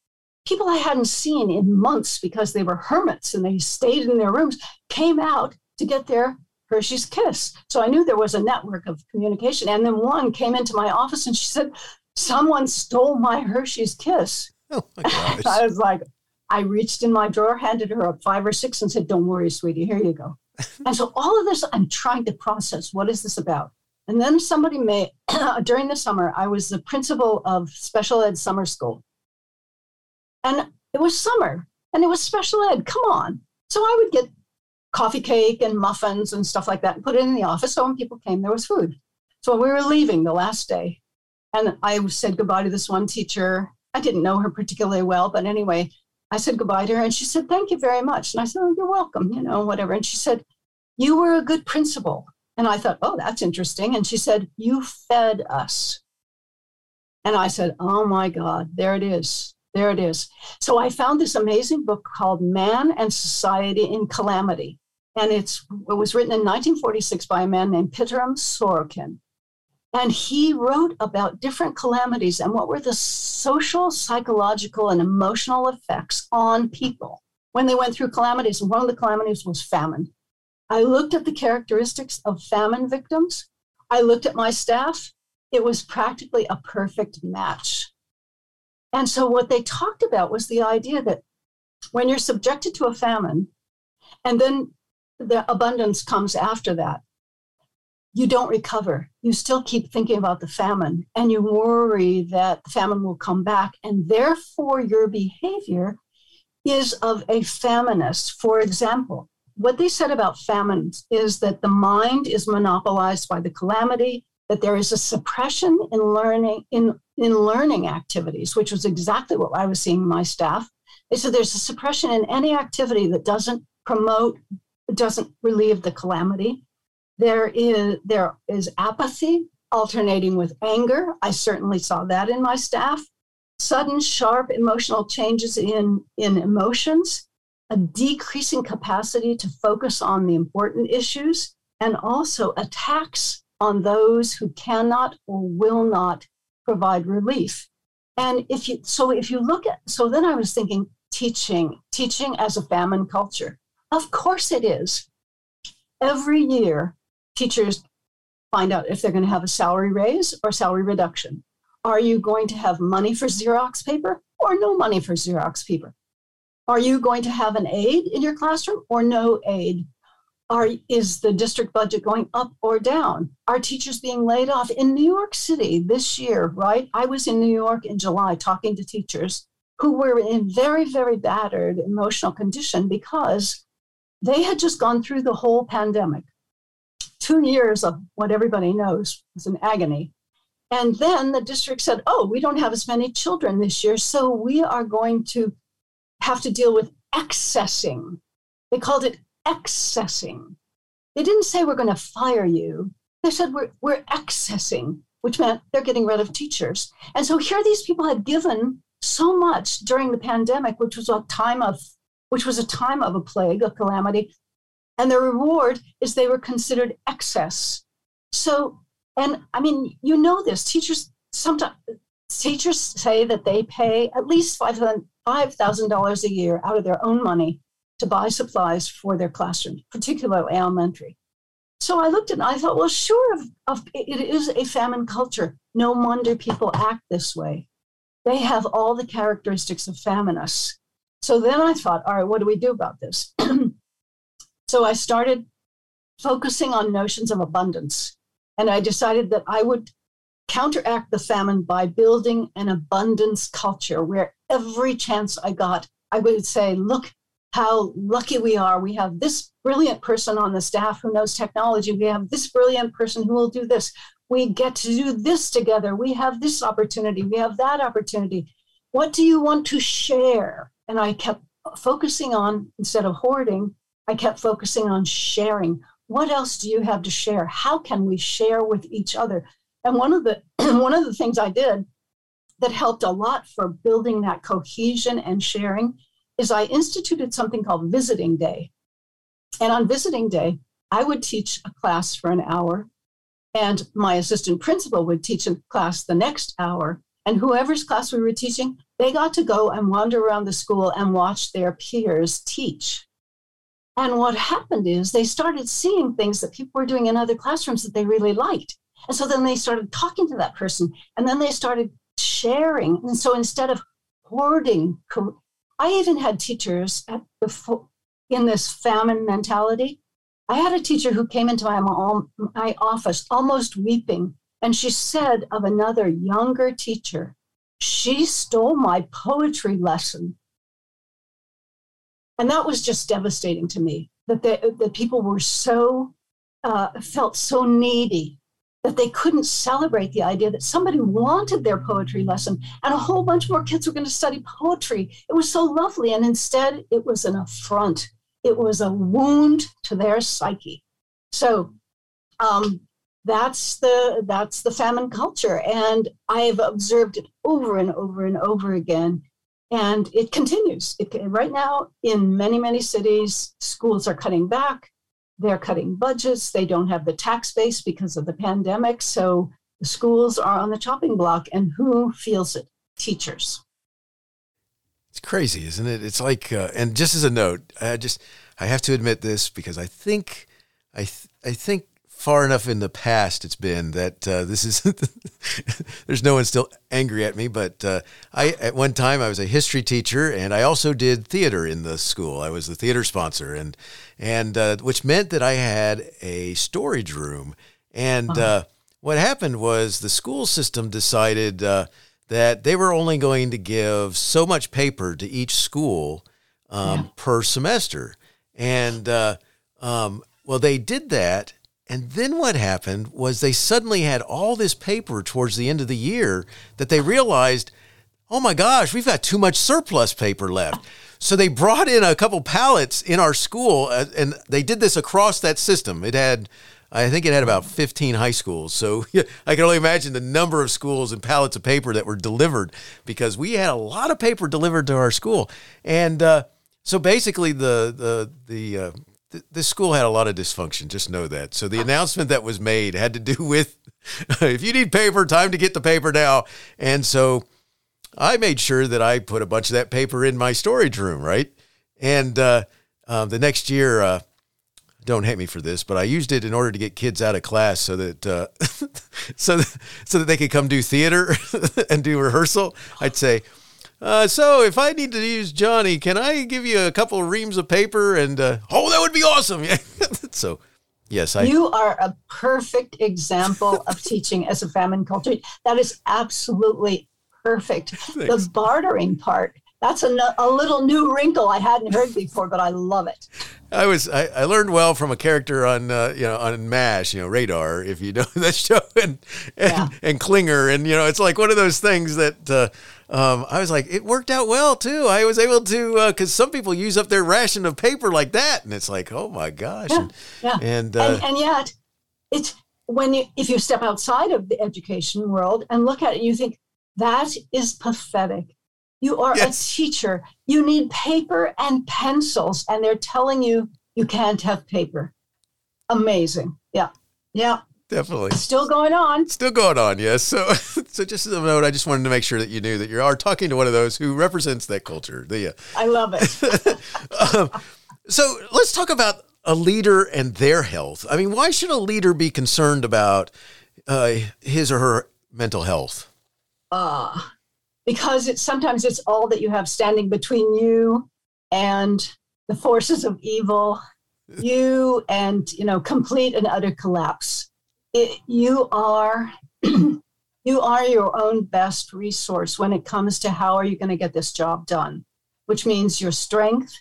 people I hadn't seen in months because they were hermits and they stayed in their rooms, came out to get their Hershey's Kiss. So I knew there was a network of communication. And then one came into my office and she said, Someone stole my Hershey's Kiss. <laughs> Oh my <laughs> gosh. I was like, I reached in my drawer, handed her a five or six, and said, Don't worry, sweetie, here you go and so all of this, I'm trying to process what is this about? And then somebody may, <clears throat> during the summer, I was the principal of special ed summer school. And it was summer and it was special ed. Come on. So I would get coffee cake and muffins and stuff like that and put it in the office. So when people came, there was food. So we were leaving the last day. And I said goodbye to this one teacher. I didn't know her particularly well, but anyway, I said goodbye to her and she said, Thank you very much. And I said, Oh, you're welcome, you know, whatever. And she said, You were a good principal. And I thought, Oh, that's interesting. And she said, You fed us. And I said, Oh my God, there it is. There it is. So I found this amazing book called Man and Society in Calamity. And it's, it was written in 1946 by a man named Pitirim Sorokin. And he wrote about different calamities and what were the social, psychological, and emotional effects on people when they went through calamities. And one of the calamities was famine. I looked at the characteristics of famine victims. I looked at my staff. It was practically a perfect match. And so, what they talked about was the idea that when you're subjected to a famine, and then the abundance comes after that, you don't recover. You still keep thinking about the famine and you worry that the famine will come back. And therefore, your behavior is of a faminist. For example, what they said about famines is that the mind is monopolized by the calamity, that there is a suppression in learning in, in learning activities, which was exactly what I was seeing in my staff. They said there's a suppression in any activity that doesn't promote, doesn't relieve the calamity. There is there is apathy alternating with anger. I certainly saw that in my staff. Sudden, sharp emotional changes in, in emotions, a decreasing capacity to focus on the important issues, and also attacks on those who cannot or will not provide relief. And if you so if you look at so then I was thinking teaching, teaching as a famine culture. Of course it is. Every year teachers find out if they're going to have a salary raise or salary reduction. Are you going to have money for Xerox paper or no money for Xerox paper? Are you going to have an aide in your classroom or no aide? Are, is the district budget going up or down? Are teachers being laid off? In New York City this year, right? I was in New York in July talking to teachers who were in very, very battered emotional condition because they had just gone through the whole pandemic two years of what everybody knows was an agony. And then the district said, oh, we don't have as many children this year, so we are going to have to deal with excessing. They called it excessing. They didn't say we're going to fire you. They said we're, we're excessing, which meant they're getting rid of teachers. And so here these people had given so much during the pandemic, which was a time of which was a time of a plague, a calamity, and the reward is they were considered excess. So, and I mean, you know this. Teachers sometimes teachers say that they pay at least five thousand dollars a year out of their own money to buy supplies for their classrooms, particularly elementary. So I looked and I thought, well, sure, it is a famine culture. No wonder people act this way. They have all the characteristics of faminists. So then I thought, all right, what do we do about this? <clears throat> so I started focusing on notions of abundance. And I decided that I would counteract the famine by building an abundance culture where every chance I got, I would say, look how lucky we are. We have this brilliant person on the staff who knows technology. We have this brilliant person who will do this. We get to do this together. We have this opportunity. We have that opportunity. What do you want to share? And I kept focusing on, instead of hoarding, I kept focusing on sharing. What else do you have to share? How can we share with each other? And one of the <clears throat> one of the things I did that helped a lot for building that cohesion and sharing is I instituted something called visiting day. And on visiting day, I would teach a class for an hour, and my assistant principal would teach a class the next hour. And whoever's class we were teaching, they got to go and wander around the school and watch their peers teach. And what happened is they started seeing things that people were doing in other classrooms that they really liked. And so then they started talking to that person and then they started sharing. And so instead of hoarding, I even had teachers at the, in this famine mentality. I had a teacher who came into my, my office almost weeping. And she said of another younger teacher, she stole my poetry lesson and that was just devastating to me that the, that people were so uh, felt so needy that they couldn't celebrate the idea that somebody wanted their poetry lesson and a whole bunch more kids were going to study poetry. It was so lovely. And instead, it was an affront, it was a wound to their psyche. So, um, that's the that's the famine culture and i've observed it over and over and over again and it continues. It, right now, in many, many cities, schools are cutting back. They're cutting budgets. They don't have the tax base because of the pandemic. So the schools are on the chopping block. And who feels it? Teachers. It's crazy, isn't it? It's like, uh, and just as a note, I just, I have to admit this because I think, I, th- I think far enough in the past it's been that uh, this is <laughs> there's no one still angry at me but uh, i at one time i was a history teacher and i also did theater in the school i was the theater sponsor and and uh, which meant that i had a storage room and uh-huh. Uh, what happened was the school system decided uh, that they were only going to give so much paper to each school um, yeah. per semester and uh, um, well they did that and then what happened was they suddenly had all this paper towards the end of the year that they realized, oh my gosh, we've got too much surplus paper left. So they brought in a couple pallets in our school, uh, and they did this across that system. It had, I think it had about 15 high schools. So <laughs> I can only imagine the number of schools and pallets of paper that were delivered because we had a lot of paper delivered to our school. And uh, so basically, the the the uh, this school had a lot of dysfunction. Just know that. So the announcement that was made had to do <laughs> with if you need paper, time to get the paper now. And so I made sure that I put a bunch of that paper in my storage room, right? And uh, uh, the next year, uh, don't hate me for this, but I used it in order to get kids out of class so that uh, <laughs> so that, so that they could come do theater <laughs> and do rehearsal. I'd say, uh, so if I need to use Johnny, can I give you a couple of reams of paper? And uh, oh, that would be awesome. <laughs> Yeah. <laughs> so, yes, I. You are a perfect example <laughs> of teaching as a famine culture. That is absolutely perfect. Thanks. The bartering part. That's a, a little new wrinkle I hadn't heard before, but I love it. I was I, I learned well from a character on uh, you know on Mash, you know Radar, if you know that show, and and, yeah. and Klinger, and you know it's like one of those things that uh, um, I was like, it worked out well too. I was able to because uh, some people use up their ration of paper like that, and it's like, oh my gosh, yeah, and yeah. And, uh, and, and yet, it's when you if you step outside of the education world and look at it, you think that is pathetic. You are yes. a teacher. You need paper and pencils, and they're telling you you can't have paper. Amazing. Yeah. Yeah. Definitely. Still going on. Still going on, yes. So, <laughs> so just as a note, I just wanted to make sure that you knew that you are talking to one of those who represents that culture. The, uh, I love it. <laughs> um, So let's talk about a leader and their health. I mean, why should a leader be concerned about uh, his or her mental health? Uh, because it's sometimes it's all that you have standing between you and the forces of evil, <laughs> you and you know complete and utter collapse. It, you are <clears throat> you are your own best resource when it comes to how are you going to get this job done, which means your strength,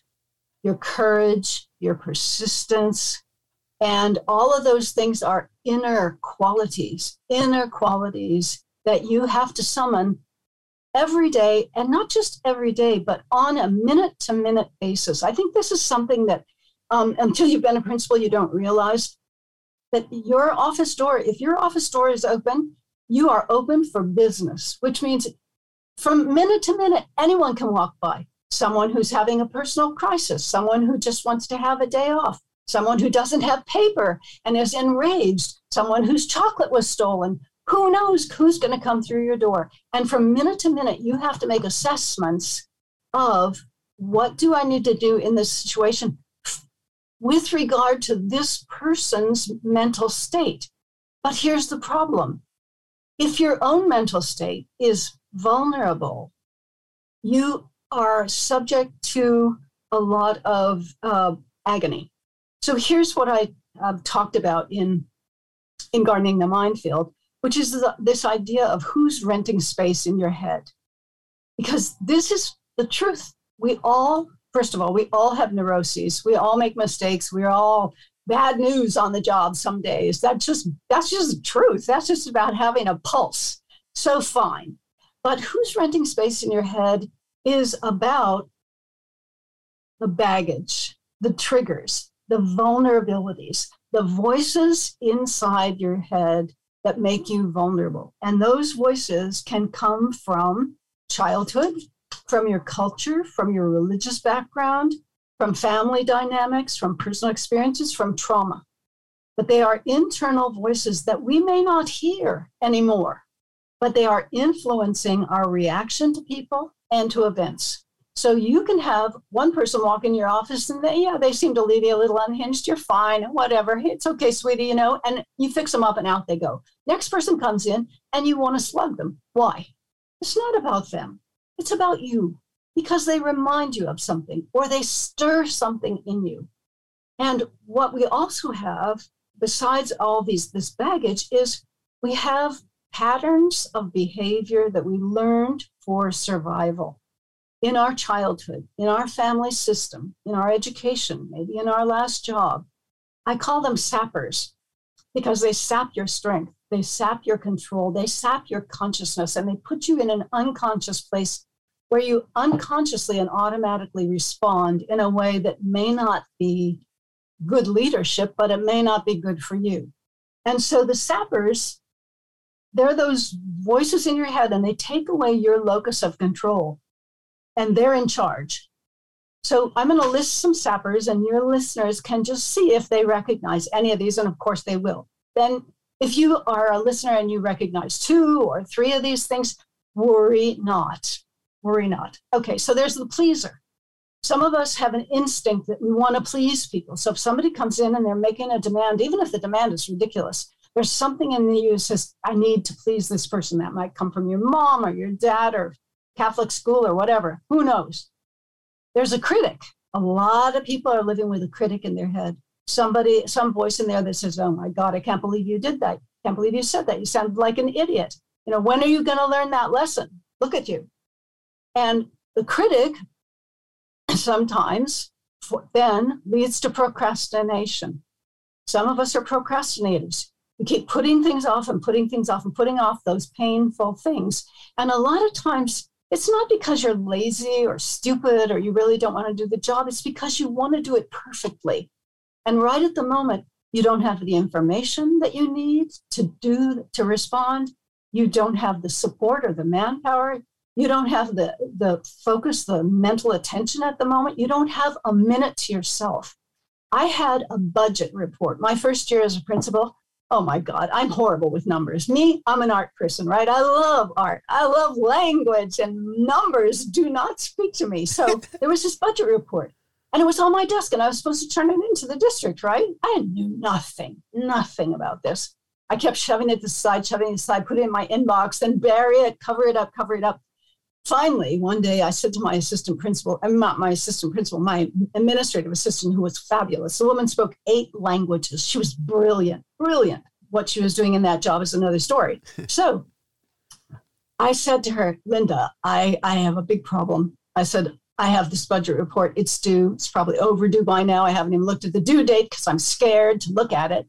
your courage, your persistence, and all of those things are inner qualities, inner qualities that you have to summon every day, and not just every day, but on a minute to minute basis. I think this is something that um, until you've been a principal, you don't realize that your office door, if your office door is open, you are open for business, which means from minute to minute, anyone can walk by. Someone who's having a personal crisis, someone who just wants to have a day off, someone who doesn't have paper and is enraged, someone whose chocolate was stolen, who knows who's going to come through your door? And from minute to minute, you have to make assessments of what do I need to do in this situation with regard to this person's mental state. But here's the problem if your own mental state is vulnerable, you are subject to a lot of uh, agony. So here's what I uh, talked about in in gardening the minefield which is the, this idea of who's renting space in your head. Because this is the truth. We all, first of all, we all have neuroses. We all make mistakes. We're all bad news on the job some days. That's just that's just the truth. That's just about having a pulse. So fine. But who's renting space in your head is about the baggage, the triggers, the vulnerabilities, the voices inside your head that make you vulnerable. And those voices can come from childhood, from your culture, from your religious background, from family dynamics, from personal experiences, from trauma. But they are internal voices that we may not hear anymore, but they are influencing our reaction to people and to events. So you can have one person walk in your office and they, yeah, they seem to leave you a little unhinged. You're fine, whatever. It's okay, sweetie, you know, and you fix them up and out they go. Next person comes in and you want to slug them. Why? It's not about them. It's about you because they remind you of something or they stir something in you. And what we also have, besides all these this baggage, is we have patterns of behavior that we learned for survival in our childhood, in our family system, in our education, maybe in our last job. I call them sappers because they sap your strength, they sap your control, they sap your consciousness, and they put you in an unconscious place where you unconsciously and automatically respond in a way that may not be good leadership, but it may not be good for you. And so the sappers, they're those voices in your head and they take away your locus of control and they're in charge. So I'm going to list some sappers, and your listeners can just see if they recognize any of these, and of course they will. Then, if you are a listener and you recognize two or three of these things, worry not. Worry not. Okay, so there's the pleaser. Some of us have an instinct that we want to please people. So if somebody comes in and they're making a demand, even if the demand is ridiculous, there's something in you that says, I need to please this person. That might come from your mom or your dad or Catholic school or whatever. Who knows? There's a critic. A lot of people are living with a critic in their head. Somebody, some voice in there that says, Oh my God, I can't believe you did that. Can't believe you said that. You sound like an idiot. You know, when are you going to learn that lesson? Look at you. And the critic sometimes then leads to procrastination. Some of us are procrastinators. We keep putting things off and putting things off and putting off those painful things. And a lot of times it's not because you're lazy or stupid or you really don't want to do the job. It's because you want to do it perfectly. And right at the moment, you don't have the information that you need to do to respond. You don't have the support or the manpower. You don't have the, the focus, the mental attention at the moment. You don't have a minute to yourself. I had a budget report. My first year as a principal, oh my God, I'm horrible with numbers. Me, I'm an art person, right? I love art. I love language, and numbers do not speak to me. So <laughs> there was this budget report. And it was on my desk, and I was supposed to turn it into the district, right? I knew nothing, nothing about this. I kept shoving it to the side, shoving it aside, put it in my inbox, then bury it, cover it up, cover it up. Finally, one day I said to my assistant principal, I'm not my assistant principal, my administrative assistant, who was fabulous. The woman spoke eight languages. She was brilliant, brilliant. What she was doing in that job is another story. <laughs> so I said to her, Linda, I, I have a big problem. I said, I have this budget report. It's due. It's probably overdue by now. I haven't even looked at the due date because I'm scared to look at it.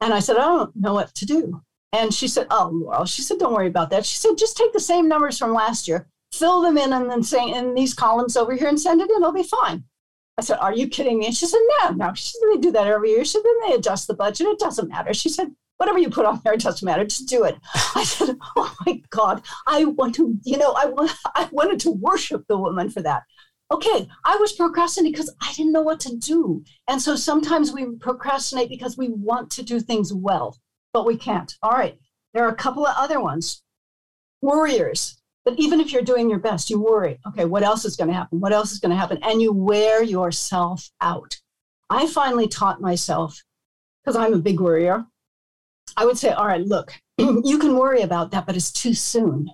And I said, I don't know what to do. And she said, Oh, well, she said, don't worry about that. She said, just take the same numbers from last year, fill them in, and then say in these columns over here and send it in. It'll be fine. I said, Are you kidding me? And she said, No, no. She said, They do that every year. She said, Then they adjust the budget. It doesn't matter. She said, Whatever you put on there, it doesn't matter. Just do it. I said, Oh my God. I want to, you know, I want I wanted to worship the woman for that okay, I was procrastinating because I didn't know what to do. And so sometimes we procrastinate because we want to do things well, but we can't. All right, there are a couple of other ones. Worriers. But even if you're doing your best, you worry, okay, what else is going to happen? What else is going to happen? And you wear yourself out. I finally taught myself, because I'm a big worrier, I would say, all right, look, <clears throat> you can worry about that, but it's too soon.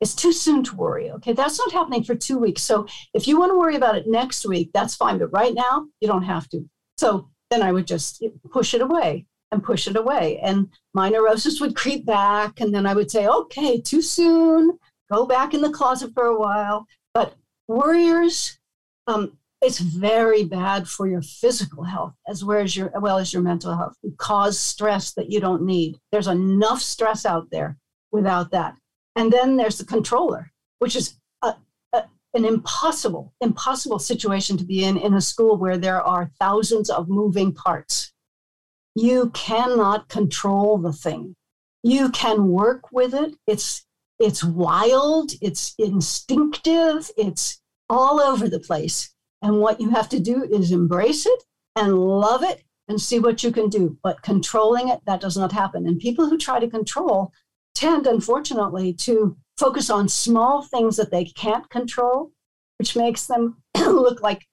It's too soon to worry. Okay, that's not happening for two weeks. So if you want to worry about it next week, that's fine. But right now, you don't have to. So then I would just push it away and push it away. And my neurosis would creep back. And then I would say, okay, too soon, go back in the closet for a while. But worriers, um, it's very bad for your physical health as well as your, well as your mental health. It cause stress that you don't need. There's enough stress out there without that. And then there's the controller, which is a, a, an impossible, impossible situation to be in in a school where there are thousands of moving parts. You cannot control the thing. You can work with it. It's it's wild, it's instinctive, it's all over the place. And what you have to do is embrace it and love it and see what you can do. But controlling it, that does not happen. And people who try to control tend, unfortunately, to focus on small things that they can't control, which makes them <clears throat> look like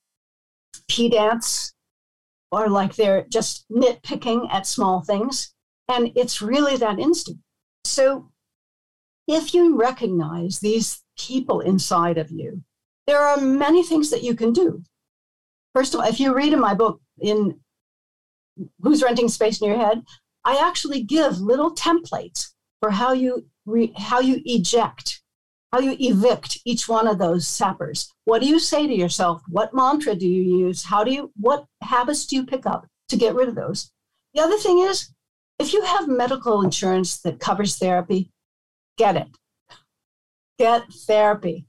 pedants or like they're just nitpicking at small things. And it's really that instinct. So if you recognize these people inside of you, there are many things that you can do. First of all, if you read in my book, in Who's Renting Space in Your Head, I actually give little templates for how you re, how you eject, how you evict each one of those sappers. What do you say to yourself? What mantra do you use? How do you what habits do you pick up to get rid of those? The other thing is, if you have medical insurance that covers therapy, get it. Get therapy.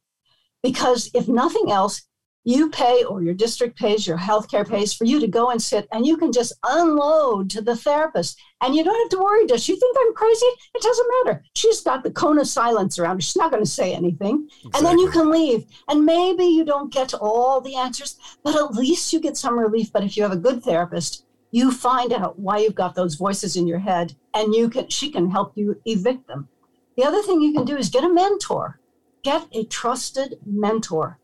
Because if nothing else, you pay or your district pays, your healthcare pays for you to go and sit and you can just unload to the therapist. And you don't have to worry, does she think I'm crazy? It doesn't matter. She's got the cone of silence around her. She's not going to say anything. Exactly. And then you can leave. And maybe you don't get all the answers, but at least you get some relief. But if you have a good therapist, you find out why you've got those voices in your head and you can she can help you evict them. The other thing you can do is get a mentor. Get a trusted mentor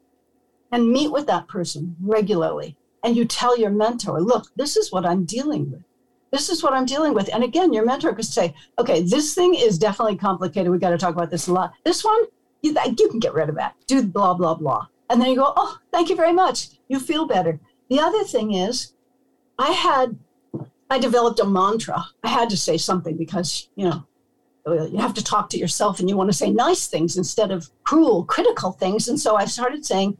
and meet with that person regularly. And you tell your mentor, look, this is what I'm dealing with. This is what I'm dealing with. And again, your mentor could say, okay, this thing is definitely complicated. We got to talk about this a lot. This one, you, you can get rid of that. Do blah, blah, blah. And then you go, oh, thank you very much. You feel better. The other thing is, I had, I developed a mantra. I had to say something because, you know, Uh, you have to talk to yourself and you want to say nice things instead of cruel, critical things. And so I started saying,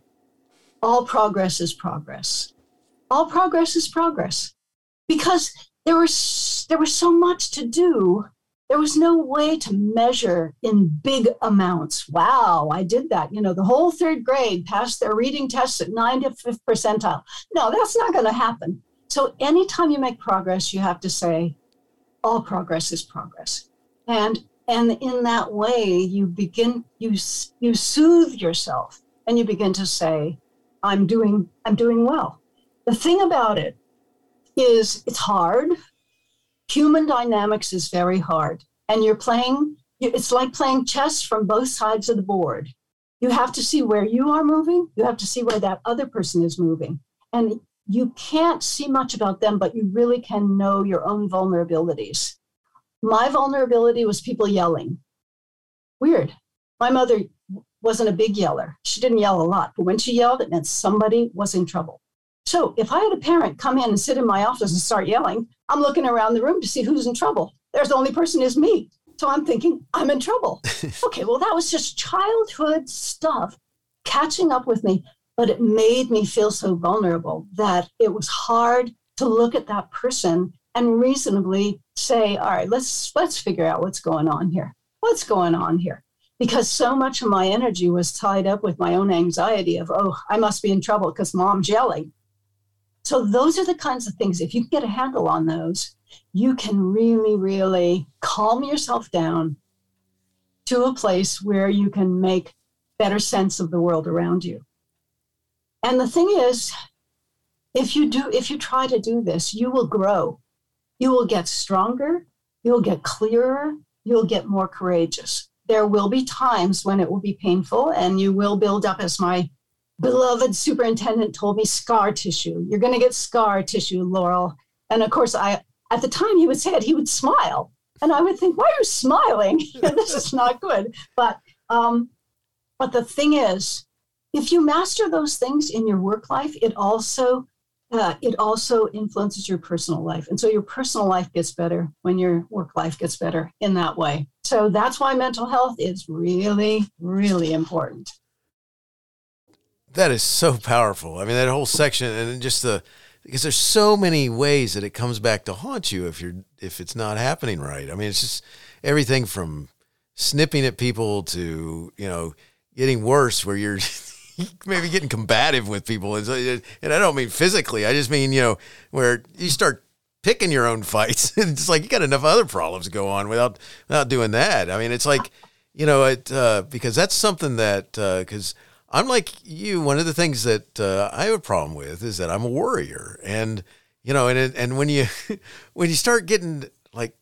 all progress is progress. All progress is progress. Because there was there was so much to do. There was no way to measure in big amounts. Wow, I did that. You know, the whole third grade passed their reading tests at 95th percentile. No, that's not going to happen. So anytime you make progress, you have to say, all progress is progress. And and in that way, you begin you you soothe yourself and you begin to say, I'm doing I'm doing well. The thing about it is it's hard. Human dynamics is very hard. And you're playing it's like playing chess from both sides of the board. You have to see where you are moving, you have to see where that other person is moving. And you can't see much about them, but you really can know your own vulnerabilities. My vulnerability was people yelling. Weird. My mother wasn't a big yeller. She didn't yell a lot, but when she yelled, it meant somebody was in trouble. So if I had a parent come in and sit in my office and start yelling, I'm looking around the room to see who's in trouble. There's the only person is me. So I'm thinking, I'm in trouble. <laughs> okay, well, that was just childhood stuff catching up with me, but it made me feel so vulnerable that it was hard to look at that person and reasonably say, all right, let's let's figure out what's going on here. What's going on here? Because so much of my energy was tied up with my own anxiety of, oh, I must be in trouble because mom's yelling. So those are the kinds of things, if you can get a handle on those, you can really, really calm yourself down to a place where you can make better sense of the world around you. And the thing is, if you do, if you try to do this, you will grow. You will get stronger, you will get clearer, you'll get more courageous. There will be times when it will be painful and you will build up, as my beloved superintendent told me, scar tissue. You're going to get scar tissue, Laurel. And of course, I at the time he would say it, he would smile. And I would think, why are you smiling? <laughs> this is not good. But um, but the thing is, if you master those things in your work life, it also uh, it also influences your personal life, and so your personal life gets better when your work life gets better in that way. So that's why mental health is really, really important. That is so powerful. I mean, that whole section and just the because there's so many ways that it comes back to haunt you if you're if it's not happening right. I mean, it's just everything from snipping at people to you know getting worse where you're <laughs> maybe getting combative with people and, and I don't mean physically. I just mean you know where you start picking your own fights. <laughs> it's like you got enough other problems to go on without without doing that. I mean, it's like you know it uh, because that's something that because. Uh, I'm like you. One of the things that uh, I have a problem with is that I'm a worrier, and you know, and and when you <laughs> when you start getting like,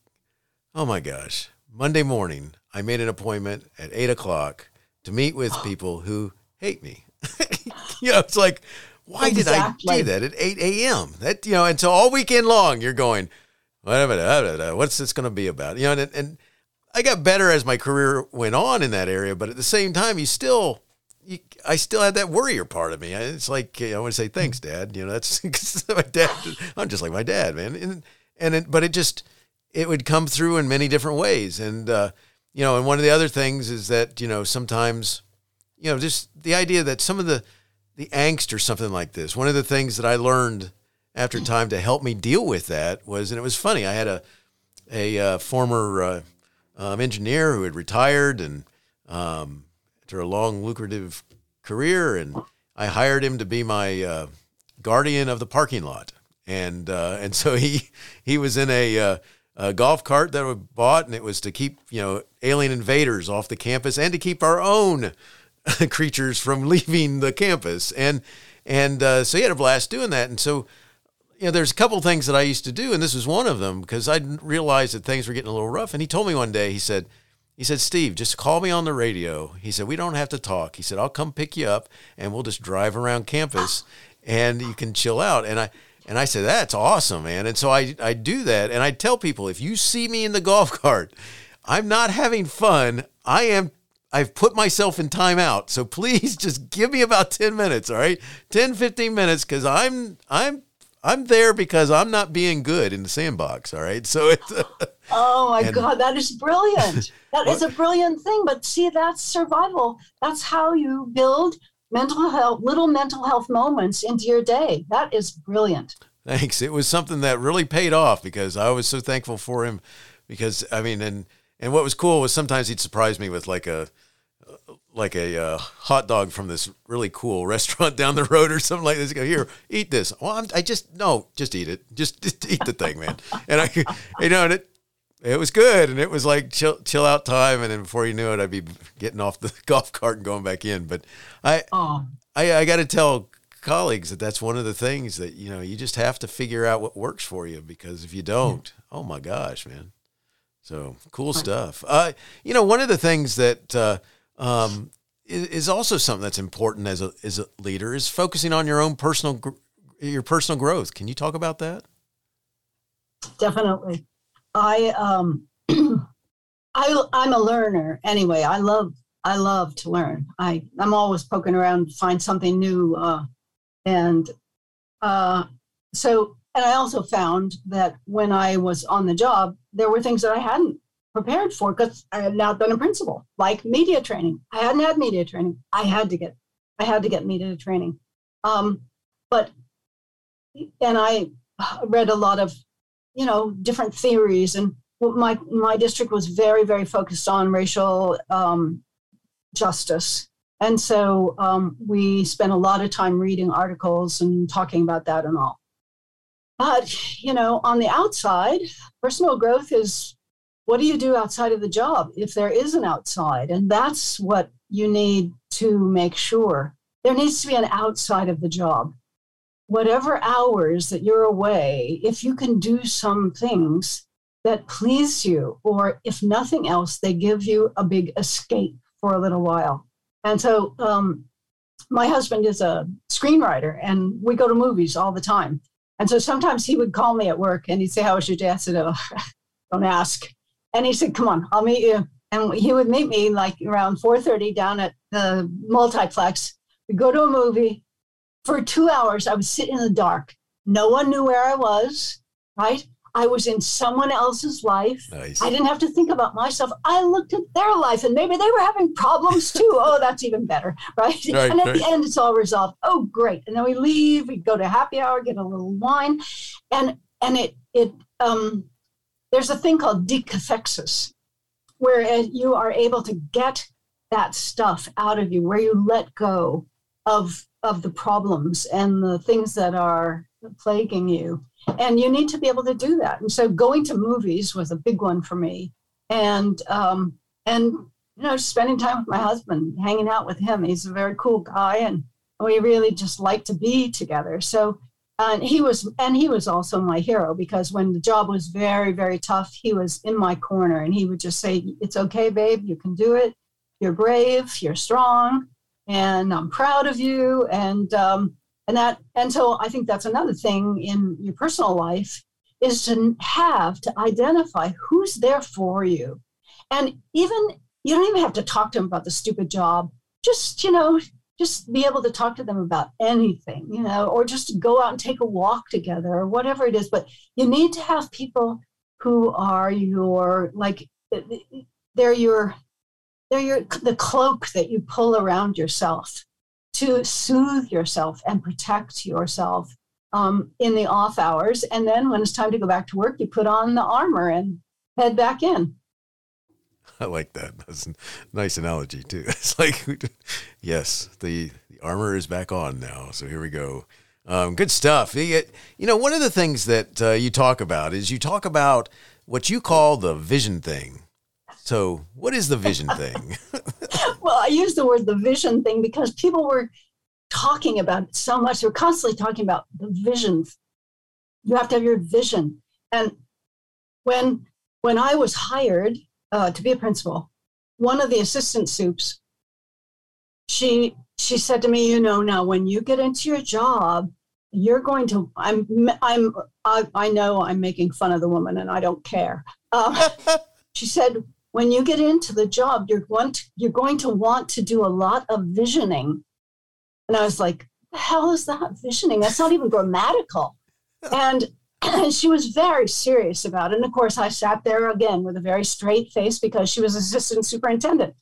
oh my gosh, Monday morning, I made an appointment at eight o'clock to meet with <gasps> people who hate me. <laughs> you know, it's like, why exactly. did I do that at eight a.m. That you know, and so all weekend long, you're going, what's this going to be about? You know, and, and I got better as my career went on in that area, but at the same time, you still you, I still had that worrier part of me. It's like I want to say thanks, Dad. You know, that's <laughs> my dad. I'm just like my dad, man. And and it, but it just it would come through in many different ways. And uh, you know, and one of the other things is that you know sometimes you know just the idea that some of the the angst or something like this. One of the things that I learned after time to help me deal with that was, and it was funny. I had a a uh, former uh, um, engineer who had retired and um, after a long, lucrative career, and I hired him to be my uh, guardian of the parking lot. And uh, and so he he was in a, uh, a golf cart that we bought, and it was to keep you know alien invaders off the campus and to keep our own <laughs> creatures from leaving the campus. And and uh, so he had a blast doing that. And so you know, there's a couple things that I used to do, and this was one of them because I realized that things were getting a little rough. And he told me one day, he said, he said, Steve, just call me on the radio. He said, we don't have to talk. He said, I'll come pick you up and we'll just drive around campus and you can chill out. And I, and I said, that's awesome, man. And so I, I do that. And I tell people, if you see me in the <laughs> golf cart, I'm not having fun. I am, I've put myself in timeout. So please <laughs> just give me about 10 minutes. All right. 10, 15 minutes. Cause I'm, I'm I'm there because I'm not being good in the sandbox. All right. So <laughs> it's. oh my and, God, that is brilliant. That is a brilliant thing. But see, that's survival. That's how you build mental health, little mental health moments into your day. That is brilliant. Thanks. It was something that really paid off because I was so thankful for him. Because I mean, and and what was cool was sometimes he'd surprise me with like a like a uh, hot dog from this really cool <laughs> restaurant down the road or something like this. Go here, eat this. Well, I'm, i just no, just eat it. Just, <laughs> just eat the thing, man. And I, you know, and it it was good, and it was like chill chill out time. And then before you knew it, I'd be getting off the <laughs> golf cart and going back in. But I. I, I got to tell colleagues that that's one of the things that you know you just have to figure out what works for you because if you don't, oh my gosh, man. So cool stuff. Uh, you know, one of the things that uh, um, is also something that's important as a as a leader is focusing on your own personal gr- your personal growth. Can you talk about that? Definitely. I um <clears throat> I I'm a learner anyway. I love I love to learn. I I'm always poking around to find something new uh and uh so and I also found that when I was on the job, there were things that I hadn't prepared for because I had not been a principal, like media training. I hadn't had media training. I had to get, I had to get media training. Um, but, and I read a lot of, you know, different theories. And my my district was very, very focused on racial um, justice. And so um, we spent a lot of time reading articles and talking about that and all. But, you know, on the outside, personal growth is what do you do outside of the job if there is an outside? And that's what you need to make sure. There needs to be an outside of the job. Whatever hours that you're away, if you can do some things that please you, or if nothing else, they give you a big escape for a little while. And so, um, my husband is a screenwriter, and we go to movies all the time. And so sometimes he would call me at work and he'd say, How was your day? I said, Oh, <laughs> don't ask. And he said, Come on, I'll meet you. And he would meet me like around 4:30 down at the multiplex. We'd go to a movie. For two hours, I would sit in the dark. No one knew where I was, right? I was in someone else's life. Nice. I didn't have to think about myself. I looked at their life and maybe they were having problems too. <laughs> oh, that's even better, right? Right, and at right. the end, it's all resolved. Oh, great. And then we leave, we go to happy hour, get a little wine. And and it it um there's a thing called decathexis, where uh, you are able to get that stuff out of you, where you let go of of the problems and the things that are plaguing you and you need to be able to do that. And so going to movies was a big one for me. And um and you know spending time with my husband hanging out with him he's a very cool guy and we really just like to be together. So and he was and he was also my hero because when the job was very very tough he was in my corner and he would just say it's okay babe you can do it. You're brave you're strong and i'm proud of you. And um and that and so i think that's another thing in your personal life is to have to identify who's there for you. And even you don't even have to talk to them about the stupid job. Just you know just be able to talk to them about anything you know or just go out and take a walk together or whatever it is. But you need to have people who are your like they're your they're your the cloak that you pull around yourself to soothe yourself and protect yourself um, in the off hours. And then when it's time to go back to work, you put on the armor and head back in. <laughs> I like that. That's a nice analogy too. <laughs> It's like, <laughs> yes, the, the armor is back on now. So here we go. Um, good stuff. You know, one of the things that uh, you talk about is you talk about what you call the vision thing. So, what is the vision thing? <laughs> well, I use the word the vision thing because people were talking about it so much. They're constantly talking about the visions. You have to have your vision. And when when I was hired uh, to be a principal, one of the assistant soups, she she said to me, you know, now when you get into your job, you're going to. I'm I'm I, I know I'm making fun of the woman, and I don't care. Um, <laughs> she said when you get into the job, you're going to, you're going to want to do a lot of visioning. And I was like, the hell is that visioning? That's not even grammatical. <laughs> And, and <clears throat> she was very serious about it. And of course, I sat there again with a very straight face because she was assistant superintendent.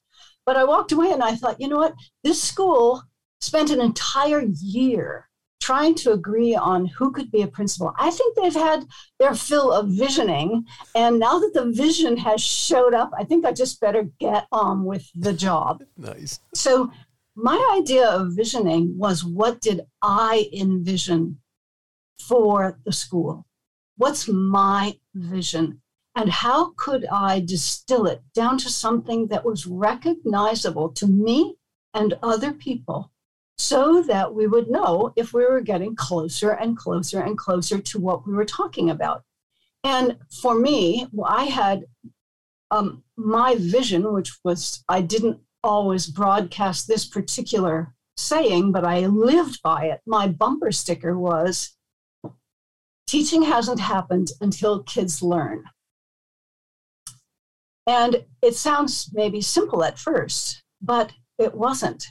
But I walked away and I thought, you know what? This school spent an entire year trying to agree on who could be a principal. I think they've had their fill of visioning. And now that the vision has showed up, I think I just better get on with the job. nice. So, my idea of visioning was what did I envision for the school? What's my vision? And how could I distill it down to something that was recognizable to me and other people so that we would know if we were getting closer and closer and closer to what we were talking about. And for me, I had um, my vision, which was I didn't always broadcast this particular saying, but I lived by it. My bumper sticker was teaching hasn't happened until kids learn. And it sounds maybe simple at first, but it wasn't.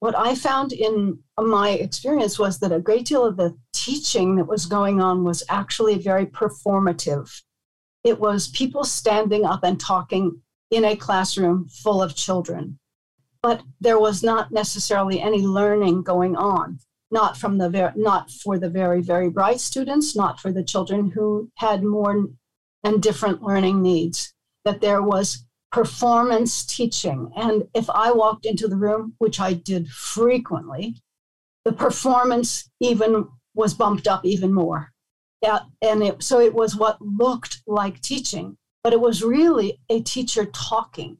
What I found in my experience was that a great deal of the teaching that was going on was actually very performative. It was people standing up and talking in a classroom full of children. But there was not necessarily any learning going on, not from the ver- not for the very very bright students, not for the children who had more and different learning needs. That there was performance teaching, and if I walked into the room, which I did frequently, the performance even was bumped up even more. Yeah, and it, so it was what looked like teaching, but it was really a teacher talking.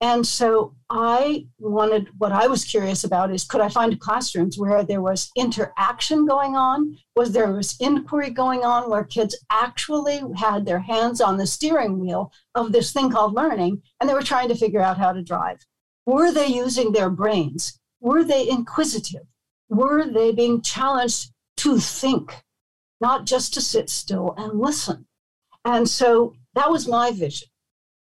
And so I wanted, what I was curious about is could I find classrooms where there was interaction going on? Was there was inquiry going on where kids actually had their hands on the steering wheel of this thing called learning and they were trying to figure out how to drive? Were they using their brains? Were they inquisitive? Were they being challenged to think, not just to sit still and listen? And so that was my vision.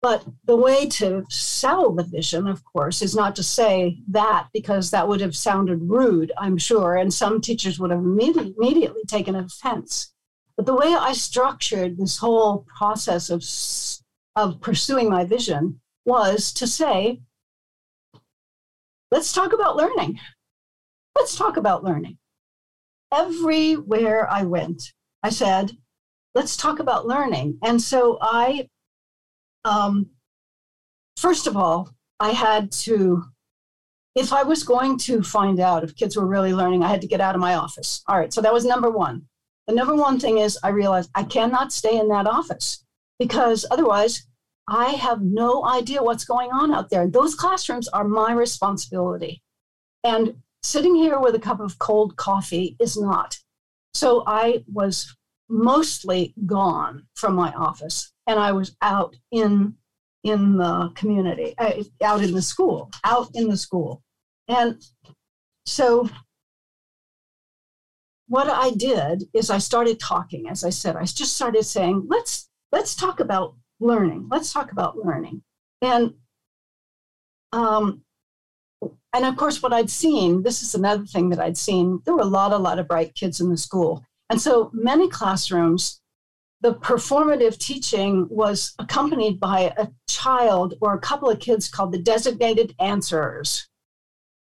But the way to sell the vision, of course, is not to say that because that would have sounded rude, I'm sure, and some teachers would have immediately, immediately taken offense. But the way I structured this whole process of, of pursuing my vision was to say, let's talk about learning. Let's talk about learning. Everywhere I went, I said, let's talk about learning. And so I, um, first of all, I had to, if I was going to find out if kids were really learning, I had to get out of my office. All right, so that was number one. The number one thing is I realized I cannot stay in that office because otherwise I have no idea what's going on out there. Those classrooms are my responsibility. And sitting here with a cup of cold coffee is not. So I was mostly gone from my office and I was out in in the community, uh, out in the school, out in the school. And so what I did is I started talking, as I said, I just started saying, let's let's talk about learning. Let's talk about learning. And um, and of course, what I'd seen, this is another thing that I'd seen, there were a lot, a lot of bright kids in the school. And so many classrooms, the performative teaching was accompanied by a child or a couple of kids called the designated answerers.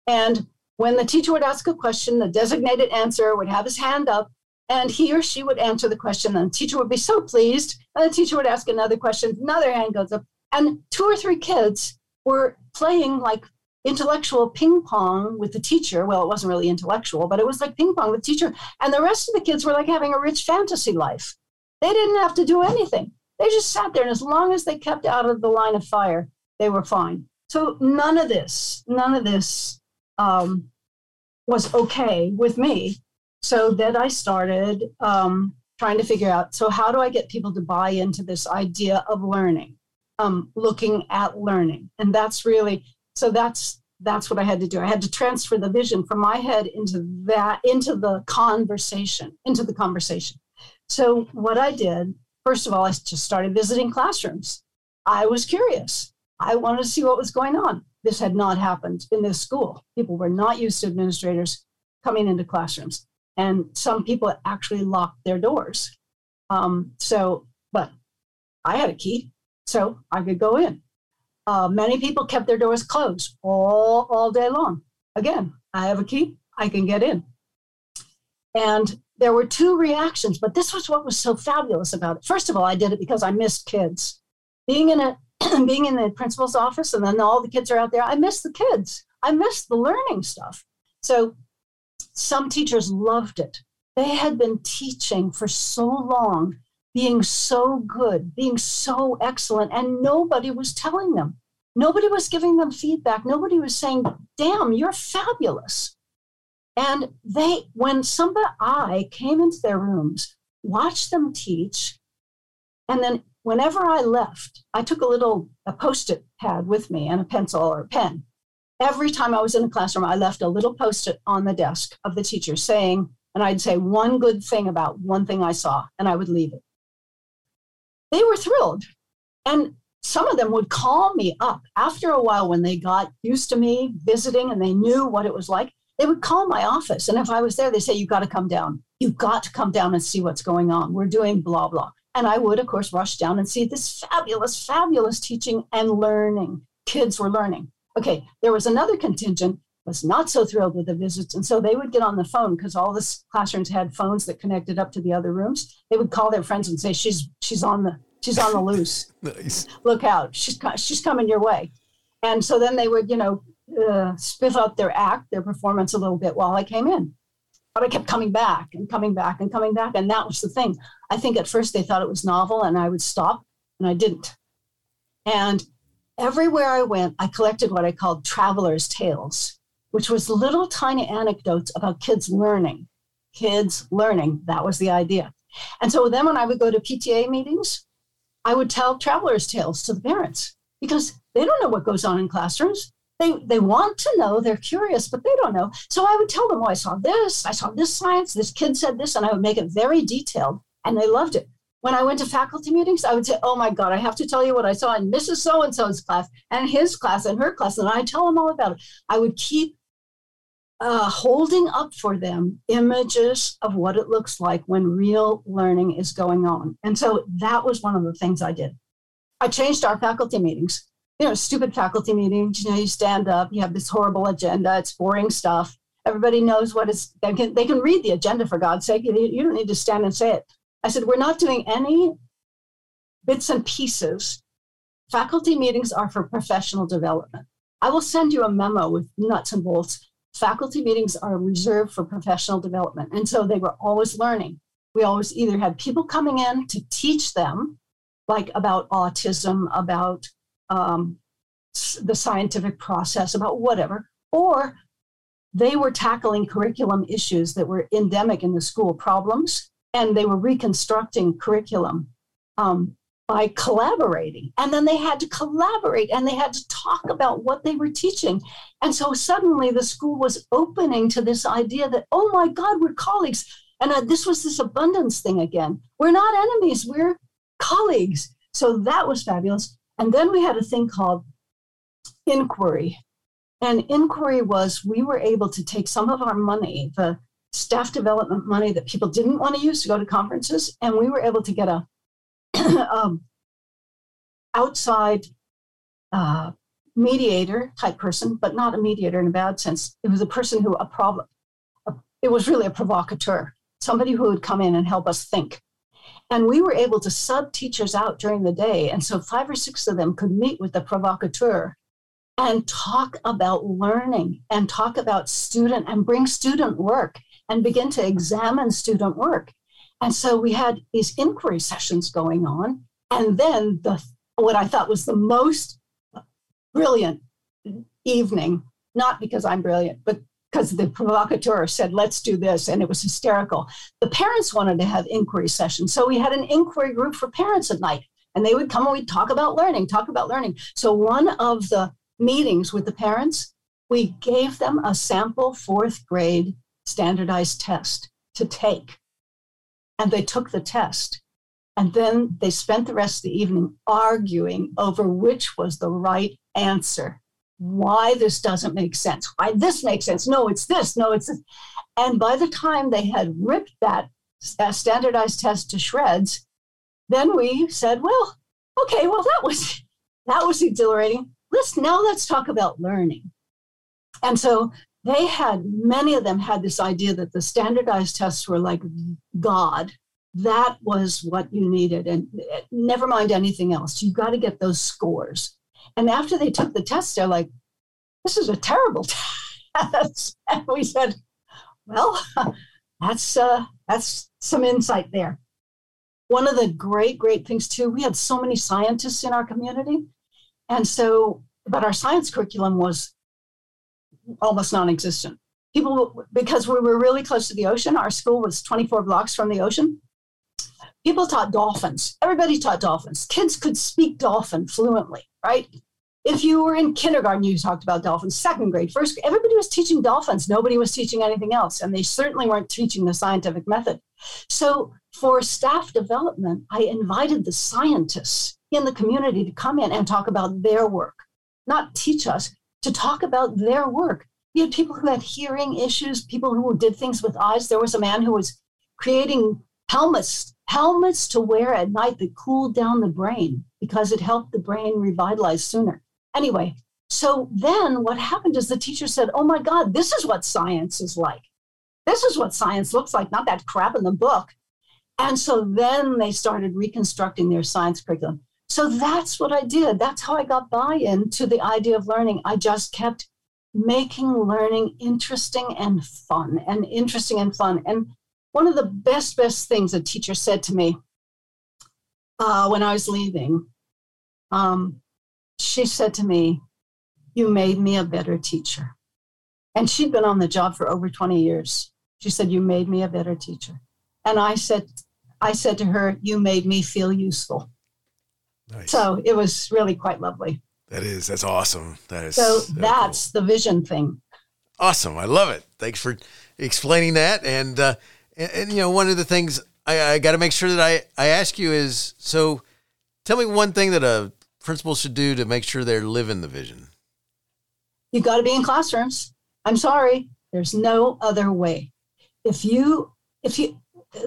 And when the teacher would ask a question, the designated answerer would have his hand up and he or she would answer the question. And the teacher would be so pleased. And the teacher would ask another question, another hand goes up. And two or three kids were playing like intellectual ping pong with the teacher. Well, it wasn't really intellectual, but it was like ping pong with the teacher. And the rest of the kids were like having a rich fantasy life. They didn't have to do anything. They just sat there. And as long as they kept out of the line of fire, they were fine. So none of this, none of this um, was okay with me. So then I started um, trying to figure out so, how do I get people to buy into this idea of learning? Um, looking at learning. And that's really so that's that's what I had to do. I had to transfer the vision from my head into that into the conversation, into the conversation. So what I did, first of all, I just started visiting classrooms. I was curious. I wanted to see what was going on. This had not happened in this school. People were not used to administrators coming into classrooms, and some people actually locked their doors. Um, so, but I had a key, so I could go in. Uh, many people kept their doors closed all, all day long. Again, I have a key, I can get in. And there were two reactions, but this was what was so fabulous about it. First of all, I did it because I missed kids. Being in a <clears throat> being in the principal's office and then all the kids are out there, I miss the kids. I miss the learning stuff. So some teachers loved it. They had been teaching for so long being so good, being so excellent, and nobody was telling them. Nobody was giving them feedback. Nobody was saying, damn, you're fabulous. And they, when somebody, I came into their rooms, watched them teach, and then whenever I left, I took a little a post-it pad with me and a pencil or a pen. every time I was in the classroom, I left a little post it on the desk of the teacher saying, and I'd say one good thing about one thing I saw, and I would leave it. They were thrilled. And some of them would call me up after a while when they got used to me visiting and they knew what it was like. They would call my office. And if I was there, they say, You got to come down. You got to come down and see what's going on. We're doing blah, blah. And I would, of course, rush down and see this fabulous, fabulous teaching and learning. Kids were learning. Okay, there was another contingent was not so thrilled with the visits. And so they would get on the phone because all the classrooms had phones that connected up to the other rooms. They would call their friends and say, She's she's on the she's on the loose. <laughs> nice. Look out. She's she's coming your way. And so then they would, you know, uh, up their act, their performance a little bit while I came in. But I kept coming back and coming back and coming back. And that was the thing. I think at first they thought it was novel and I would stop, and I didn't. And everywhere I went, I collected what I called traveler's tales, which was little tiny anecdotes about kids learning. Kids learning. That was the idea. And so then when I would go to PTA meetings, I would tell traveler's tales to the parents because they don't know what goes on in classrooms. They, they want to know, they're curious, but they don't know. So I would tell them, oh, I saw this, I saw this science, this kid said this, and I would make it very detailed, and they loved it. When I went to faculty meetings, I would say, oh my God, I have to tell you what I saw in Mrs. So and so's class, and his class, and her class, and I tell them all about it. I would keep uh, holding up for them images of what it looks like when real learning is going on. And so that was one of the things I did. I changed our faculty meetings you know, stupid faculty meetings. You know, you stand up, you have this horrible agenda, it's boring stuff. Everybody knows what is, they can, they can read the agenda for God's sake. You, you don't need to stand and say it. I said, we're not doing any bits and pieces. Faculty meetings are for professional development. I will send you a memo with nuts and bolts. Faculty meetings are reserved for professional development. And so they were always learning. We always either had people coming in to teach them, like about autism, about um, the scientific process, about whatever, or they were tackling curriculum issues that were endemic in the school problems, and they were reconstructing curriculum um, by collaborating. And then they had to collaborate and they had to talk about what they were teaching. And so suddenly the school was opening to this idea that, oh my God, we're colleagues. And uh, this was this abundance thing again. We're not enemies, we're colleagues. So that was fabulous. And then we had a thing called inquiry. And inquiry was we were able to take some of our money, the staff development money that people didn't want to use to go to conferences, and we were able to get a <clears throat> um, outside uh, mediator type person, but not a mediator in a bad sense. It was a person who a problem. It was really a provocateur, somebody who would come in and help us think. And we were able to sub teachers out during the day. And so five or six of them could meet with the provocateur and talk about learning and talk about student and bring student work and begin to examine student work. And so we had these inquiry sessions going on. And then the what I thought was the most brilliant evening, not because I'm brilliant, but because the provocateur said, let's do this. And it was hysterical. The parents wanted to have inquiry sessions. So we had an inquiry group for parents at night. And they would come and we'd talk about learning, talk about learning. So one of the meetings with the parents, we gave them a sample fourth grade standardized test to take. And they took the test. And then they spent the rest of the evening arguing over which was the right answer why this doesn't make sense, why this makes sense. No, it's this. No, it's this. And by the time they had ripped that standardized test to shreds, then we said, well, okay, well that was that was exhilarating. Let's now let's talk about learning. And so they had many of them had this idea that the standardized tests were like God. That was what you needed, and eh, never mind anything else. You got to get those scores. And after they took the test, they're like, this is a terrible <laughs> test. and we said, well, <laughs> that's, uh, that's some insight there. One of the great, great things too, we had so many scientists in our community. And so, but our science curriculum was almost non existent. People, because we were really close to the ocean, our school was 24 blocks from the ocean. People taught dolphins. Everybody taught dolphins. Kids could speak dolphin fluently, right? if you were in kindergarten, you talked about dolphins. Second grade, first, grade, everybody was teaching dolphins. Nobody was teaching anything else. And they certainly weren't teaching the scientific method. So for staff development, I invited the scientists in the community to come in and talk about their work, not teach us, to talk about their work. You had people who had hearing issues, people who did things with eyes. There was a man who was creating helmets, helmets to wear at night that cooled down the brain because it helped the brain revitalize sooner. Anyway, so then what happened is the teacher said, Oh my God, this is what science is like. This is what science looks like, not that crap in the book. And so then they started reconstructing their science curriculum. So that's what I did. That's how I got buy in to the idea of learning. I just kept making learning interesting and fun and interesting and fun. And one of the best, best things a teacher said to me uh, when I was leaving, um, she said to me, You made me a better teacher. And she'd been on the job for over 20 years. She said, You made me a better teacher. And I said, I said to her, You made me feel useful. Nice. So it was really quite lovely. That is, that's awesome. That is so, that's cool. the vision thing. Awesome. I love it. Thanks for explaining that. And, uh, and, and you know, one of the things I, I got to make sure that I, I ask you is so tell me one thing that a principal should do to make sure they're living the vision. You've got to be in classrooms. I'm sorry. There's no other way. If you, if you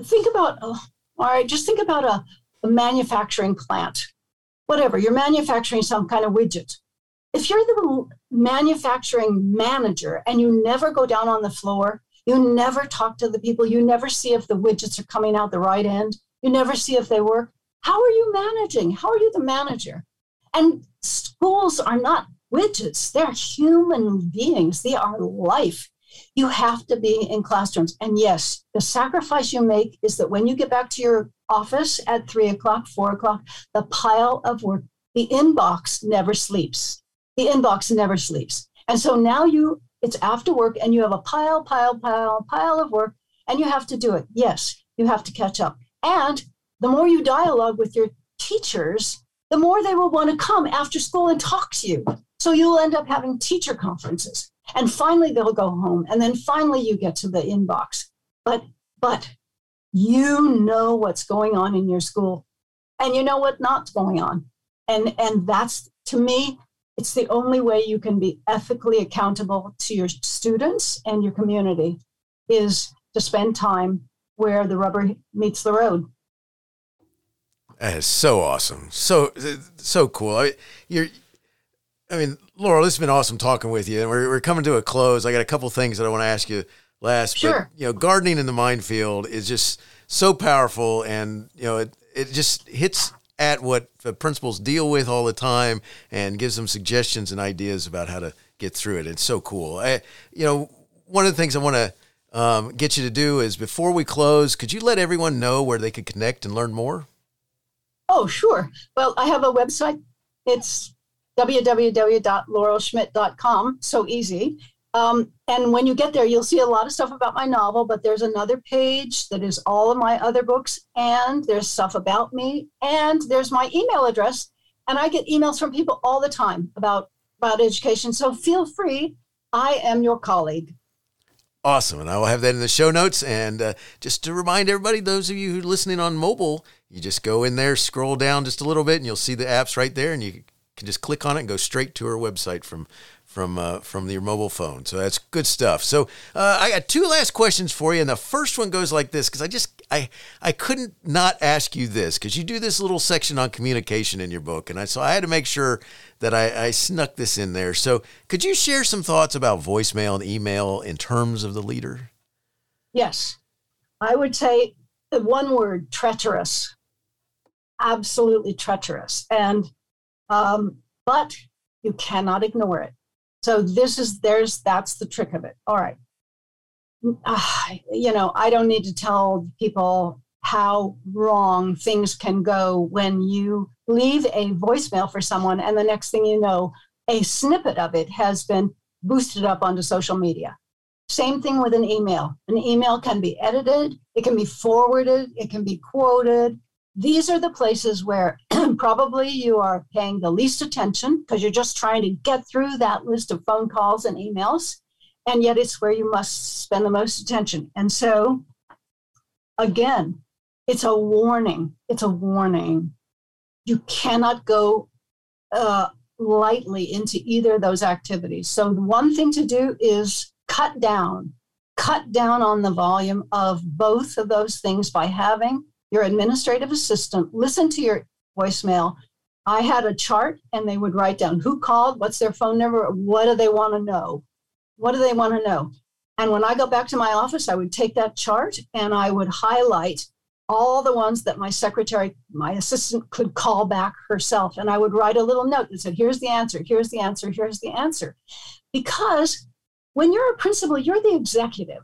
think about, oh, all right, just think about a, a manufacturing plant whatever, you're manufacturing some kind of widget. If you're the manufacturing manager and you never go down on the floor, you never talk to the people, you never see if the widgets are coming out the right end, you never see if they work. How are you managing? How are you the manager? And schools are not widgets, they're human beings, they are life. You have to be in classrooms. And yes, the sacrifice you make is that when you get back to your office at three o'clock, four o'clock, the pile of work, the inbox never sleeps. The inbox never sleeps. And so now you, it's after work and you have a pile, pile, pile, pile of work and you have to do it. Yes, you have to catch up. And the more you dialogue with your teachers, the more they will want to come after school and talk to you. So you'll end up having teacher conferences. And finally they'll go home. And then finally you get to the inbox. But but you know what's going on in your school and you know what not going on and and that's to me it's the only way you can be ethically accountable to your students and your community is to spend time where the rubber meets the road that is so awesome so so cool I, you're i mean laurel this has been awesome talking with you and we're, we're coming to a close i got a couple things that i want to ask you last. Sure. But, you know, gardening in the minefield is just so powerful, and you know, it it just hits at what the principals deal with all the time, and gives them suggestions and ideas about how to get through it. It's so cool. I, you know, one of the things I want to um, get you to do is before we close, could you let everyone know where they could connect and learn more? Oh, sure. Well, I have a website. It's www.laurelschmidt.com. So easy. Um, and when you get there, you'll see a lot of stuff about my novel, but there's another page that is all of my other books, and there's stuff about me, and there's my email address. And I get emails from people all the time about, about education. So feel free. I am your colleague. Awesome. And I will have that in the show notes. And uh, just to remind everybody, those of you who are listening on mobile, you just go in there, scroll down just a little bit, and you'll see the apps right there, and you can just click on it and go straight to our website from from uh, from your mobile phone. So that's good stuff. So uh, I got two last questions for you, and the first one goes like this because I just I I couldn't not ask you this because you do this little section on communication in your book, and I so I had to make sure that I, I snuck this in there. So could you share some thoughts about voicemail and email in terms of the leader? Yes, I would say the one word treacherous, absolutely treacherous, and um, but you cannot ignore it so this is there's that's the trick of it. All right. Uh, you know, I don't need to tell people how wrong things can go when you leave a voicemail for someone and the next thing you know, a snippet of it has been boosted up onto social media. Same thing with an email. An email can be edited, it can be forwarded, it can be quoted. These are the places where probably you are paying the least attention because you're just trying to get through that list of phone calls and emails. And yet it's where you must spend the most attention. And so, again, it's a warning. It's a warning. You cannot go uh, lightly into either of those activities. So, one thing to do is cut down, cut down on the volume of both of those things by having your administrative assistant listen to your voicemail. I had a chart and they would write down who called, what's their phone number, what do they want to know? What do they want to know? And when I go back to my office, I would take that chart and I would highlight all the ones that my secretary, my assistant could call back herself. And I would write a little note that said, here's the answer, here's the answer, here's the answer. Because when you're a principal, you're the executive.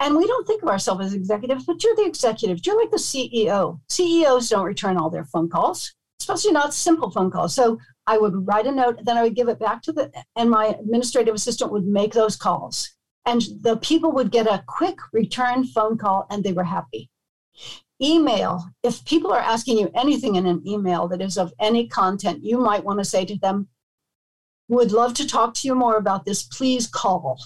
And we don't think of ourselves as executives, but you're the executive. You're like the CEO. CEOs don't return all their phone calls, especially not simple phone calls. So I would write a note, then I would give it back to the, and my administrative assistant would make those calls. And the people would get a quick return phone call and they were happy. Email, if people are asking you anything in an email that is of any content, you might want to say to them, would love to talk to you more about this. Please call.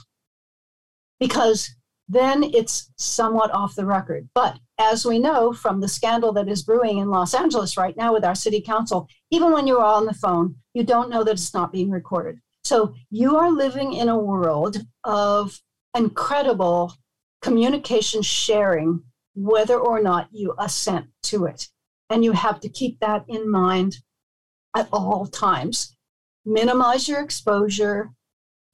Because then it's somewhat off the record. But as we know from the scandal that is brewing in Los Angeles right now with our city council, even when you're on the phone, you don't know that it's not being recorded. So you are living in a world of incredible communication sharing, whether or not you assent to it. And you have to keep that in mind at all times. Minimize your exposure,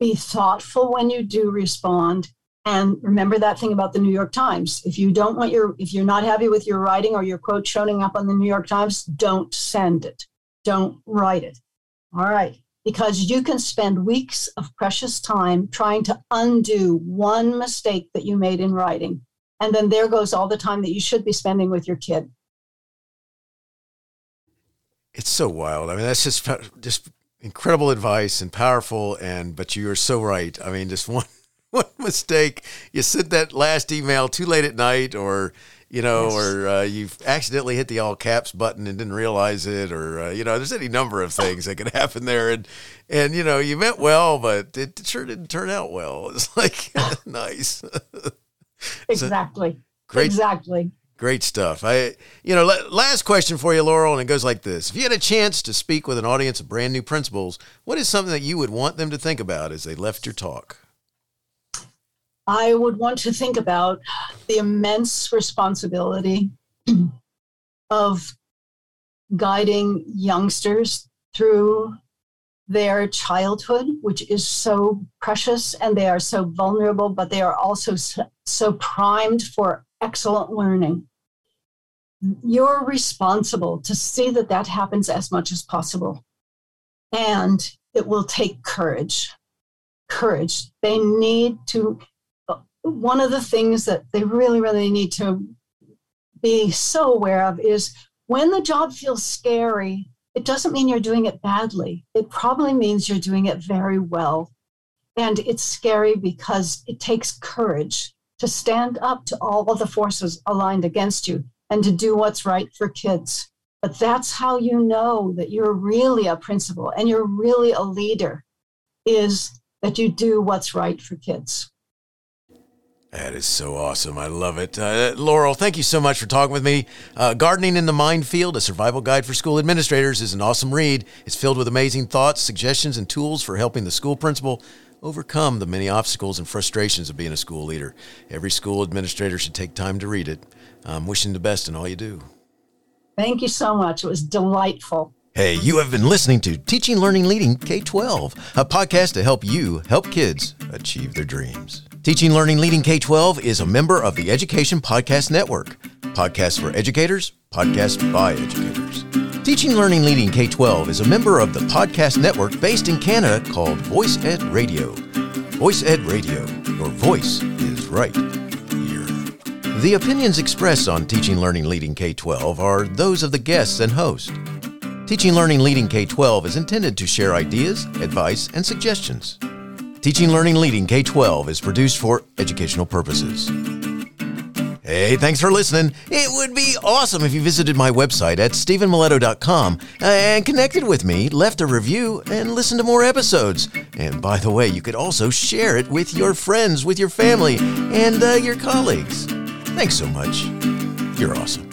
be thoughtful when you do respond, and remember that thing about the New York Times. If you don't want your, if you're not happy with your writing or your quote showing up on the New York Times, don't send it. Don't write it. All right. Because you can spend weeks of precious time trying to undo one mistake that you made in writing. And then there goes all the time that you should be spending with your kid. It's so wild. I mean, that's just just incredible advice and powerful. And but you are so right. I mean, just one one <laughs> mistake, you sent that last email too late at night, or you know, yes. or uh, you've accidentally hit the all caps button and didn't realize it, or uh, you know, there's any number of things that could happen there, and and you know, you meant well, but it sure didn't turn out well. <laughs> It's like <laughs> nice. exactly. So, great. Exactly. Great stuff. I, you know, last question for you, Laurel, and it goes like this: If you had a chance to speak with an audience of brand new principals, what is something that you would want them to think about as they left your talk? I would want to think about the immense responsibility <clears throat> of guiding youngsters through their childhood, which is so precious and they are so vulnerable, but they are also so, primed for excellent learning. You're responsible to see that that happens as much as possible. And it will take courage. Courage. They need to one of the things that they really, really need to be so aware of is when the job feels scary, it doesn't mean you're doing it badly. It probably means you're doing it very well. And it's scary because it takes courage to stand up to all of the forces aligned against you and to do what's right for kids. But that's how you know that you're really a principal and you're really a leader is that you do what's right for kids. That is so awesome. I love it. Uh, Laurel, thank you so much for talking with me. Uh, Gardening in the Minefield, a survival guide for school administrators, is an awesome read. It's filled with amazing thoughts, suggestions, and tools for helping the school principal overcome the many obstacles and frustrations of being a school leader. Every school administrator should take time to read it. I'm wishing the best in all you do. Thank you so much. It was delightful. Hey, you have been listening to Teaching, Learning, Leading K 12, a podcast to help you help kids achieve their dreams. Teaching, Learning, Leading K 12 is a member of the Education Podcast Network. Podcasts for educators, podcasts by educators. Teaching, Learning, Leading K 12 is a member of the podcast network based in Canada called Voice Ed Radio. Voice Ed Radio, your voice is right here. The opinions expressed on Teaching, Learning, Leading K 12 are those of the guests and host. Teaching, Learning, Leading K 12 is intended to share ideas, advice, and suggestions. Teaching, Learning, Leading K 12 is produced for educational purposes. Hey, thanks for listening. It would be awesome if you visited my website at stephenmiletto.com and connected with me, left a review, and listened to more episodes. And by the way, you could also share it with your friends, with your family, and uh, your colleagues. Thanks so much. You're awesome.